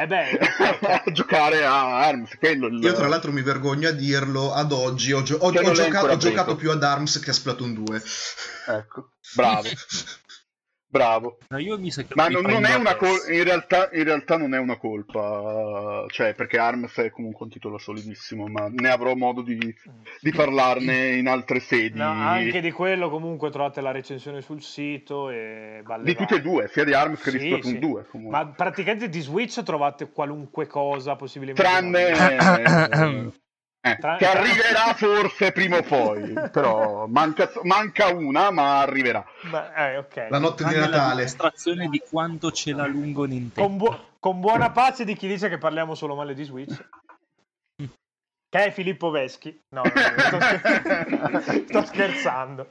eh beh, a giocare a ARMS. Quello il- Io tra l'altro mi vergogno a dirlo, ad oggi ho, gio- ho- ho ancora ho giocato più ad ARMS che a Splatoon 2. Ecco, bravo, bravo. No, io mi sa che Ma mi non, non è una colpa, in realtà, in realtà non è una colpa, cioè perché ARMS è comunque un titolo solidissimo, ma ne avrò modo di, di parlarne in altre sedi. no, anche di quello comunque trovate la recensione sul sito e balle Di tutte e due, sia di ARMS che di Sì, Splatoon sì. 2. Comunque. Ma praticamente di Switch trovate qualunque cosa possibile. Tranne immaginabile. eh, Tra- che arriverà forse prima o poi, però manca, manca una, ma arriverà. Ma- eh, ok. La notte di la Natale. dimostrazione di quanto ce l'ha lungo Nintendo. Con, buo- con buona pace di chi dice che parliamo solo male di Switch. Che è Filippo Veschi. No, no, no, sto, scher- sto scherzando.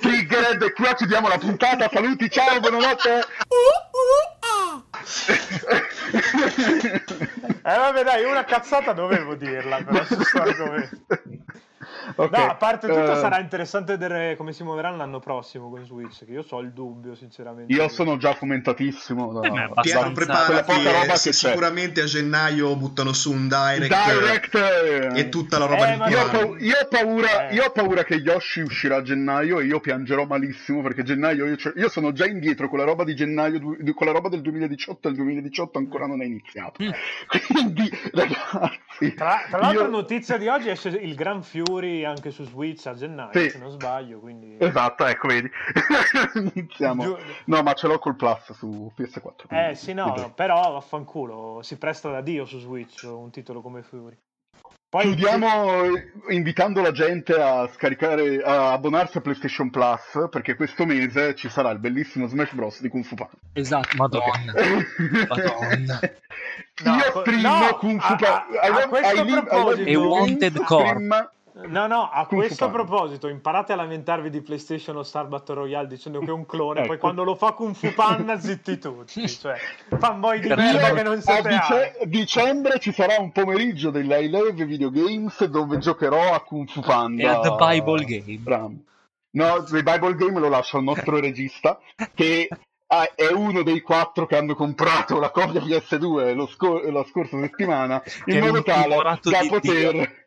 Triggered, e qua chiudiamo la puntata. Saluti, ciao, buonanotte. Eh vabbè dai, una cazzata dovevo dirla però su questo argomento. Ok, No, a parte tutto eh, sarà interessante vedere come si muoveranno l'anno prossimo con Switch, che io so il dubbio sinceramente. Io sono già fomentatissimo. Da, Eh, quella preparati, poca roba eh, c'è. sicuramente a gennaio buttano su un direct, Direct eh, e tutta la roba Eh, di Io pau- io ho paura, Eh. io ho paura che Yoshi uscirà a gennaio e io piangerò malissimo perché gennaio io, io sono già indietro con la roba di gennaio, du- con la roba del 2018 e il 2018 ancora non è iniziato. Quindi ragazzi, Tra, tra l'altro io- notizia di oggi esce il Gran Fury anche su Switch a gennaio, Sì. se non sbaglio, quindi... Esatto, ecco, vedi. Iniziamo. Giù- No, ma ce l'ho col Plus su PS4. Eh quindi- sì, no, no, però vaffanculo, si presta da Dio su Switch un titolo come Fury. Poi Chiudiamo eh, invitando la gente a scaricare, a abbonarsi a PlayStation Plus perché questo mese ci sarà il bellissimo Smash Bros. di Kung Fu Panda. Esatto, madonna. Madonna. No, Io stream no, Kung Fu a- Panda. a- I questo I live- I proposito- E Wanted Core. stream- No, no, a Kung Fu questo Panda. proposito, imparate a lamentarvi di PlayStation o Star Battle Royale dicendo che è un clone, Ecco. poi quando lo fa Kung Fu Panda zitti tutti, cioè fanboy di merda che non A siete dice- altro. dicembre ci sarà un pomeriggio dell'I Love Videogames dove giocherò a Kung Fu Panda. E a The Bible Game. Bravo. No, The Bible Game lo lascio al nostro regista che ah, è uno dei quattro che hanno comprato la copia PS2 lo scor- la scorsa settimana in modo tale da di poter,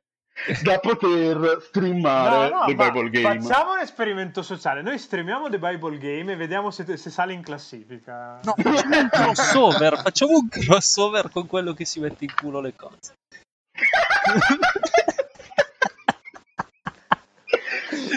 da poter streamare No, no, The Bible Game. facciamo un esperimento sociale. Noi streamiamo The Bible Game e vediamo se, se sale in classifica. No, facciamo un crossover, facciamo un crossover con quello che si mette in culo le cose.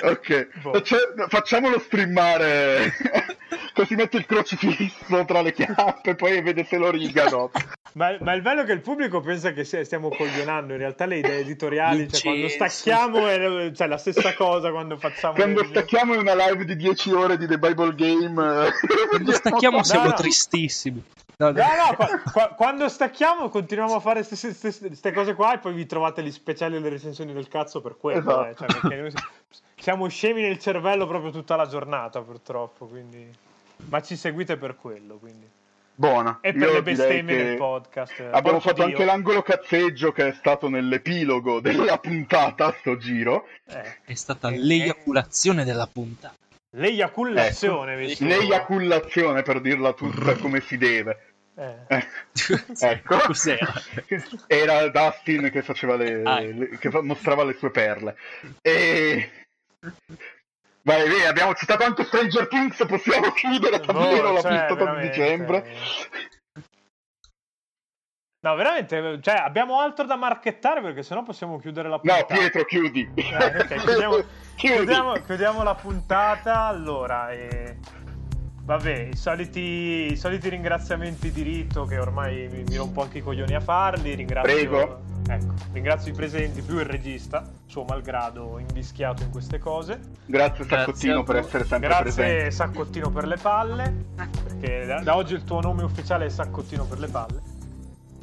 Ok, Boh. Faccia- facciamolo streamare. Così mette il crocifisso tra le chiappe, poi vede se lo riga dopo. Ma, ma il bello è che il pubblico pensa che stiamo coglionando, in realtà le idee editoriali, cioè quando stacchiamo è cioè, la stessa cosa quando facciamo... Quando le- stacchiamo in una live di 10 ore di The Bible Game. eh, Quando stacchiamo siamo no. tristissimi. No, No, no, qua- qua- quando stacchiamo continuiamo a fare queste cose qua e poi vi trovate gli speciali e le recensioni del cazzo per quello. Esatto. eh, cioè, perché noi si- siamo scemi nel cervello proprio tutta la giornata, purtroppo. Quindi... Ma ci seguite per quello. Quindi. Buona. E per Io le bestemmie del podcast. Abbiamo Porco fatto Dio. anche l'angolo cazzeggio che è stato nell'epilogo della puntata, sto giro. Eh, È stata l'eiaculazione della puntata. l'eiaculazione, Ecco. visto? L'eiaculazione, per dirla tutta come si deve. Eh. Eh, ecco. Cos'era? Era Dustin che faceva le, Ah. le- che mostrava le sue perle. E vai, vai, abbiamo citato anche Stranger Things, possiamo chiudere davvero Boh, la cioè, puntata di dicembre. No, veramente, cioè, abbiamo altro da marchettare perché sennò possiamo chiudere la puntata. No, Pietro, chiudi. Eh, ok, chiudiamo, Chiudi. chiudiamo- chiudiamo la puntata. Allora, eh, vabbè, i soliti, i soliti ringraziamenti di rito che ormai mi, mi rompo anche i coglioni a farli. Ringrazio, Prego. Ecco, ringrazio i presenti più il regista, suo malgrado invischiato in queste cose. Grazie Grazie Saccottino per essere sempre Grazie presente. Saccottino per le palle, perché da, da oggi il tuo nome ufficiale è Saccottino per le palle.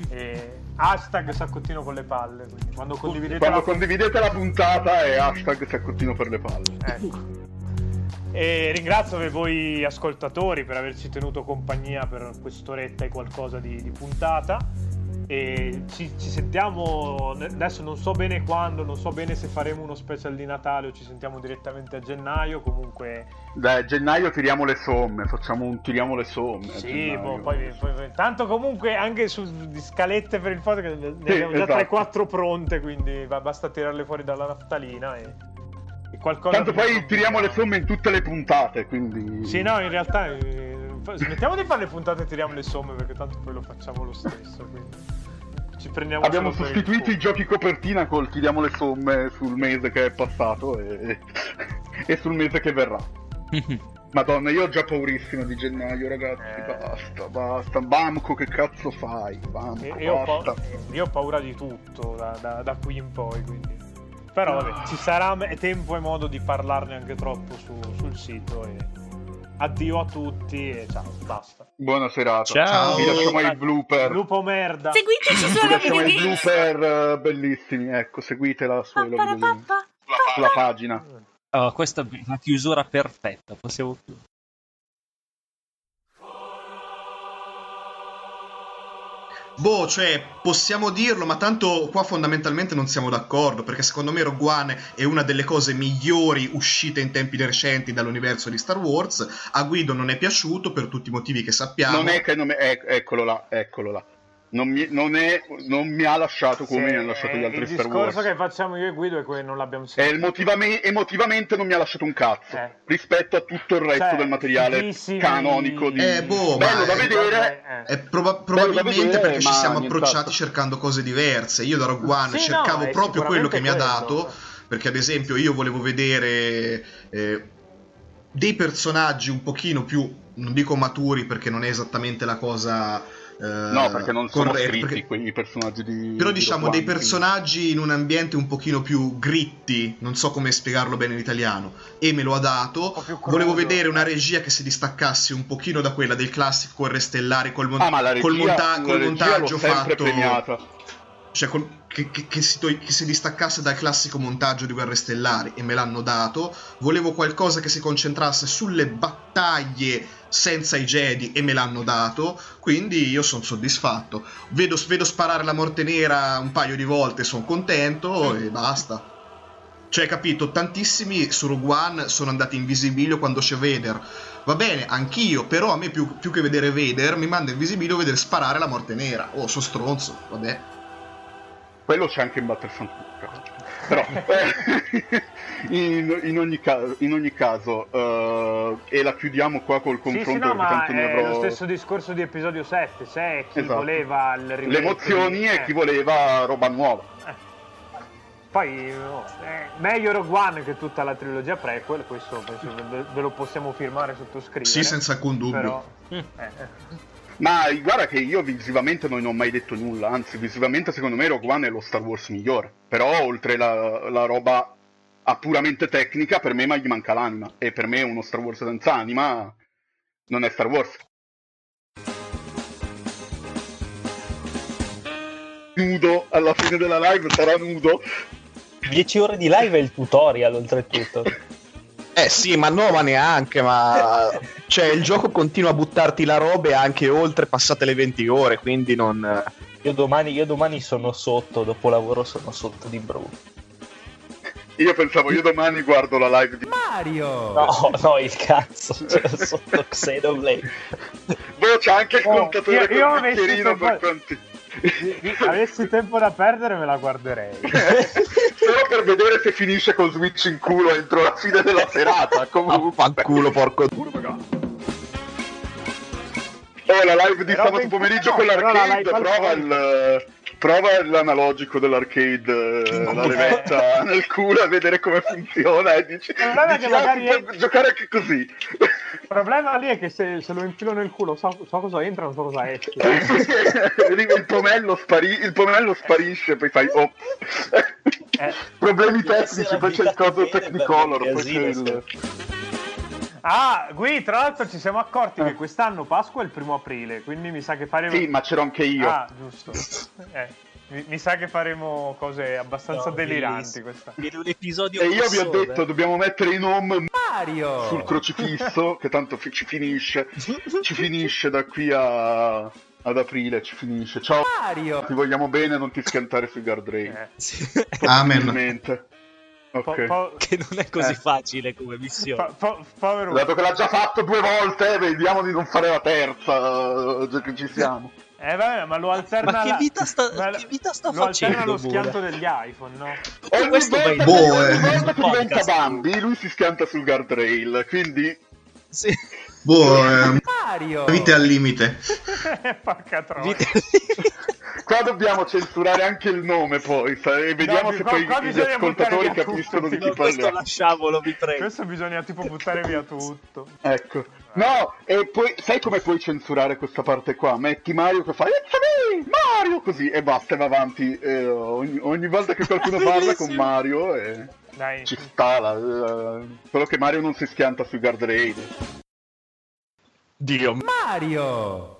E hashtag Saccottino con le palle. Quindi quando condividete Quando la condividete la puntata è hashtag Saccottino per le palle. Ecco. E ringrazio voi ascoltatori per averci tenuto compagnia per quest'oretta e qualcosa di, di puntata. E ci, ci sentiamo adesso non so bene quando, non so bene se faremo uno special di Natale o ci sentiamo direttamente a gennaio. Comunque, a gennaio tiriamo le somme, facciamo un tiriamo le somme. sì, boh, poi, poi- tanto comunque anche su scalette per il podcast ne Sì, abbiamo già esatto. 3-4 pronte, quindi basta tirarle fuori dalla naftalina e qualcosa. Tanto poi improvvisato. tiriamo le somme in tutte le puntate, quindi... Sì, no, in realtà eh, smettiamo di fare le puntate e tiriamo le somme perché tanto poi lo facciamo lo stesso. Quindi ci prendiamo Abbiamo sostituito i giochi copertina col tiriamo le somme sul mese che è passato e, e sul mese che verrà. Madonna, io ho già paurissimo di gennaio, ragazzi. Eh. Basta, basta. Bamco, che cazzo fai? Bamco, Io, ho basta. pa- io ho paura di tutto da, da- da qui in poi. Quindi. Però vabbè, ci sarà tempo e modo di parlarne anche troppo su- sul sito. E addio a tutti e ciao, basta. Buona serata. Ciao. Vi lasciamo i blooper. Lupo merda. Seguiteci su lasciamo i blooper bellissimi. Ecco, seguitela su sulla pagina. Oh, questa è una chiusura perfetta. Possiamo chiudere. Boh, cioè, possiamo dirlo, ma tanto qua fondamentalmente non siamo d'accordo, perché secondo me Rogue One è una delle cose migliori uscite in tempi recenti dall'universo di Star Wars. A Guido non è piaciuto per tutti i motivi che sappiamo. Non è che non ec- eccolo là, eccolo là. Non mi, non è- non mi ha lasciato come Sì, mi hanno lasciato gli altri Il Star discorso Wars. che facciamo io e Guido è che non l'abbiamo sentito. il motivame- emotivamente non mi ha lasciato un cazzo Eh. rispetto a tutto il resto Cioè, del materiale fighissimi- canonico di Eh, boh, bello ma- da vedere. Eh. È proba- probabilmente vedere, perché ci siamo approcciati cercando cose diverse. Io da Rogue One Sì, cercavo no, è proprio quello che mi ha dato, quello. perché ad esempio io volevo vedere eh, dei personaggi un pochino più, non dico maturi perché non è esattamente la cosa... eh, No, perché non sono corretta, scritti perché- quei personaggi di Però di diciamo dei personaggi in un ambiente un pochino più gritti, non so come spiegarlo bene in italiano, e me lo ha dato. Volevo vedere una regia che si distaccasse un pochino da quella del classico Guerre Stellari col, mon- Ah, ma la regia, col, monta- col montaggio fatto premiata. Cioè col- che, che- che si, to- che si distaccasse dal classico montaggio di Guerre Stellari e me l'hanno dato. Volevo qualcosa che si concentrasse sulle battaglie senza i Jedi e me l'hanno dato. Quindi io sono soddisfatto. Vedo, vedo sparare la morte nera un paio di volte, sono contento e basta. Cioè, capito, tantissimi su Rogue One sono andati in visibilio quando c'è Vader. Va bene, anch'io, però a me più, più che vedere Vader mi manda in visibilio vedere sparare la morte nera. Oh, sono stronzo, vabbè. Quello c'è anche in Battlefront 2, però. eh, in, in ogni caso, in ogni caso eh, e la chiudiamo qua col Sì, confronto sì, no, perché ma è avrò lo stesso discorso di episodio 7, se chi Esatto. voleva il remake le emozioni di- e eh, chi voleva roba nuova. Poi oh, eh, meglio Rogue One che tutta la trilogia prequel, questo penso ve, ve lo possiamo firmare sottoscrivere. Sì, senza alcun dubbio. Però, eh, eh. Ma guarda che io visivamente non ho mai detto nulla, anzi visivamente secondo me Rogue One è lo Star Wars migliore. Però oltre la, la roba a puramente tecnica, per me ma gli manca l'anima. E per me uno Star Wars senza anima non è Star Wars. Nudo, alla fine della live sarà nudo. 10 ore di live è il tutorial oltretutto. Eh sì, ma no, ma neanche, ma... Cioè, il gioco continua a buttarti la roba e anche oltre passate le 20 ore, quindi non... Io domani, io domani sono sotto, dopo lavoro sono sotto di brutto. Io pensavo, io domani guardo la live di Mario! No, no, il cazzo, c'è sotto Xenoblade. Boh, c'è anche il Oh, contatore io- io con il bicchierino per quanti... Avessi tempo da perdere me la guarderei. Solo per vedere se finisce con Switch in culo entro la fine della serata. Comunque. Fanculo, porco... Oh, la live di Però sabato pomeriggio no, con l'arcade, prova il... Prova l'analogico dell'arcade, eh, la levetta nel culo a vedere come funziona e dici, problema è dici, che "Ah, magari si è- giocare anche così. Il problema lì è che se, se lo infilo nel culo so, so cosa entra, non so cosa esce. il, pomello spari- il pomello sparisce, poi fai oh. Eh. Problemi tecnici, poi c'è il coso Technicolor, poi c'è il... Ah, qui tra l'altro ci siamo accorti che quest'anno Pasqua è il primo aprile, quindi mi sa che faremo... Sì, ma c'ero anche io. Ah, giusto. Eh, mi, mi sa che faremo cose abbastanza No, deliranti bellissimo. questa. Viene un episodio E io vi ho detto, dobbiamo mettere in home Mario! sul crocifisso, che tanto fi- ci finisce, ci finisce da qui a... ad aprile, ci finisce. Ciao, Mario! ti vogliamo bene, non ti schiantare sui guardrail. Eh, Sì. Amen. Possibilmente. po- che non è così Eh. facile come missione. po- po- povero... Dato che l'ha già fatto due volte, vediamo di non fare la terza, eh, già che ci siamo. Eh vabbè, ma lo alterna... Ma che vita sta- ma che vita sta lo alterna facendo, lo schianto degli iPhone, no? Ogni questo volta, Boh, ogni eh. volta che diventa Podcast. Bambi, lui si schianta sul guardrail, quindi Sì. Boh, eh, Mario! vite al limite. Porca troia. Vite- qua dobbiamo censurare anche il nome poi, e vediamo No, se qua- poi qua gli ascoltatori capiscono di chi No, questo parliamo. lasciamolo, vi prego. Questo bisogna tipo buttare via tutto. Ecco. No, e poi sai come puoi censurare questa parte qua? Metti Mario che fa It's me, Mario così e basta e va avanti eh, ogni, ogni volta che qualcuno parla con. Mario e Dai. ci sta la, la- solo che Mario non si schianta sui guardrail. Dio. Mario!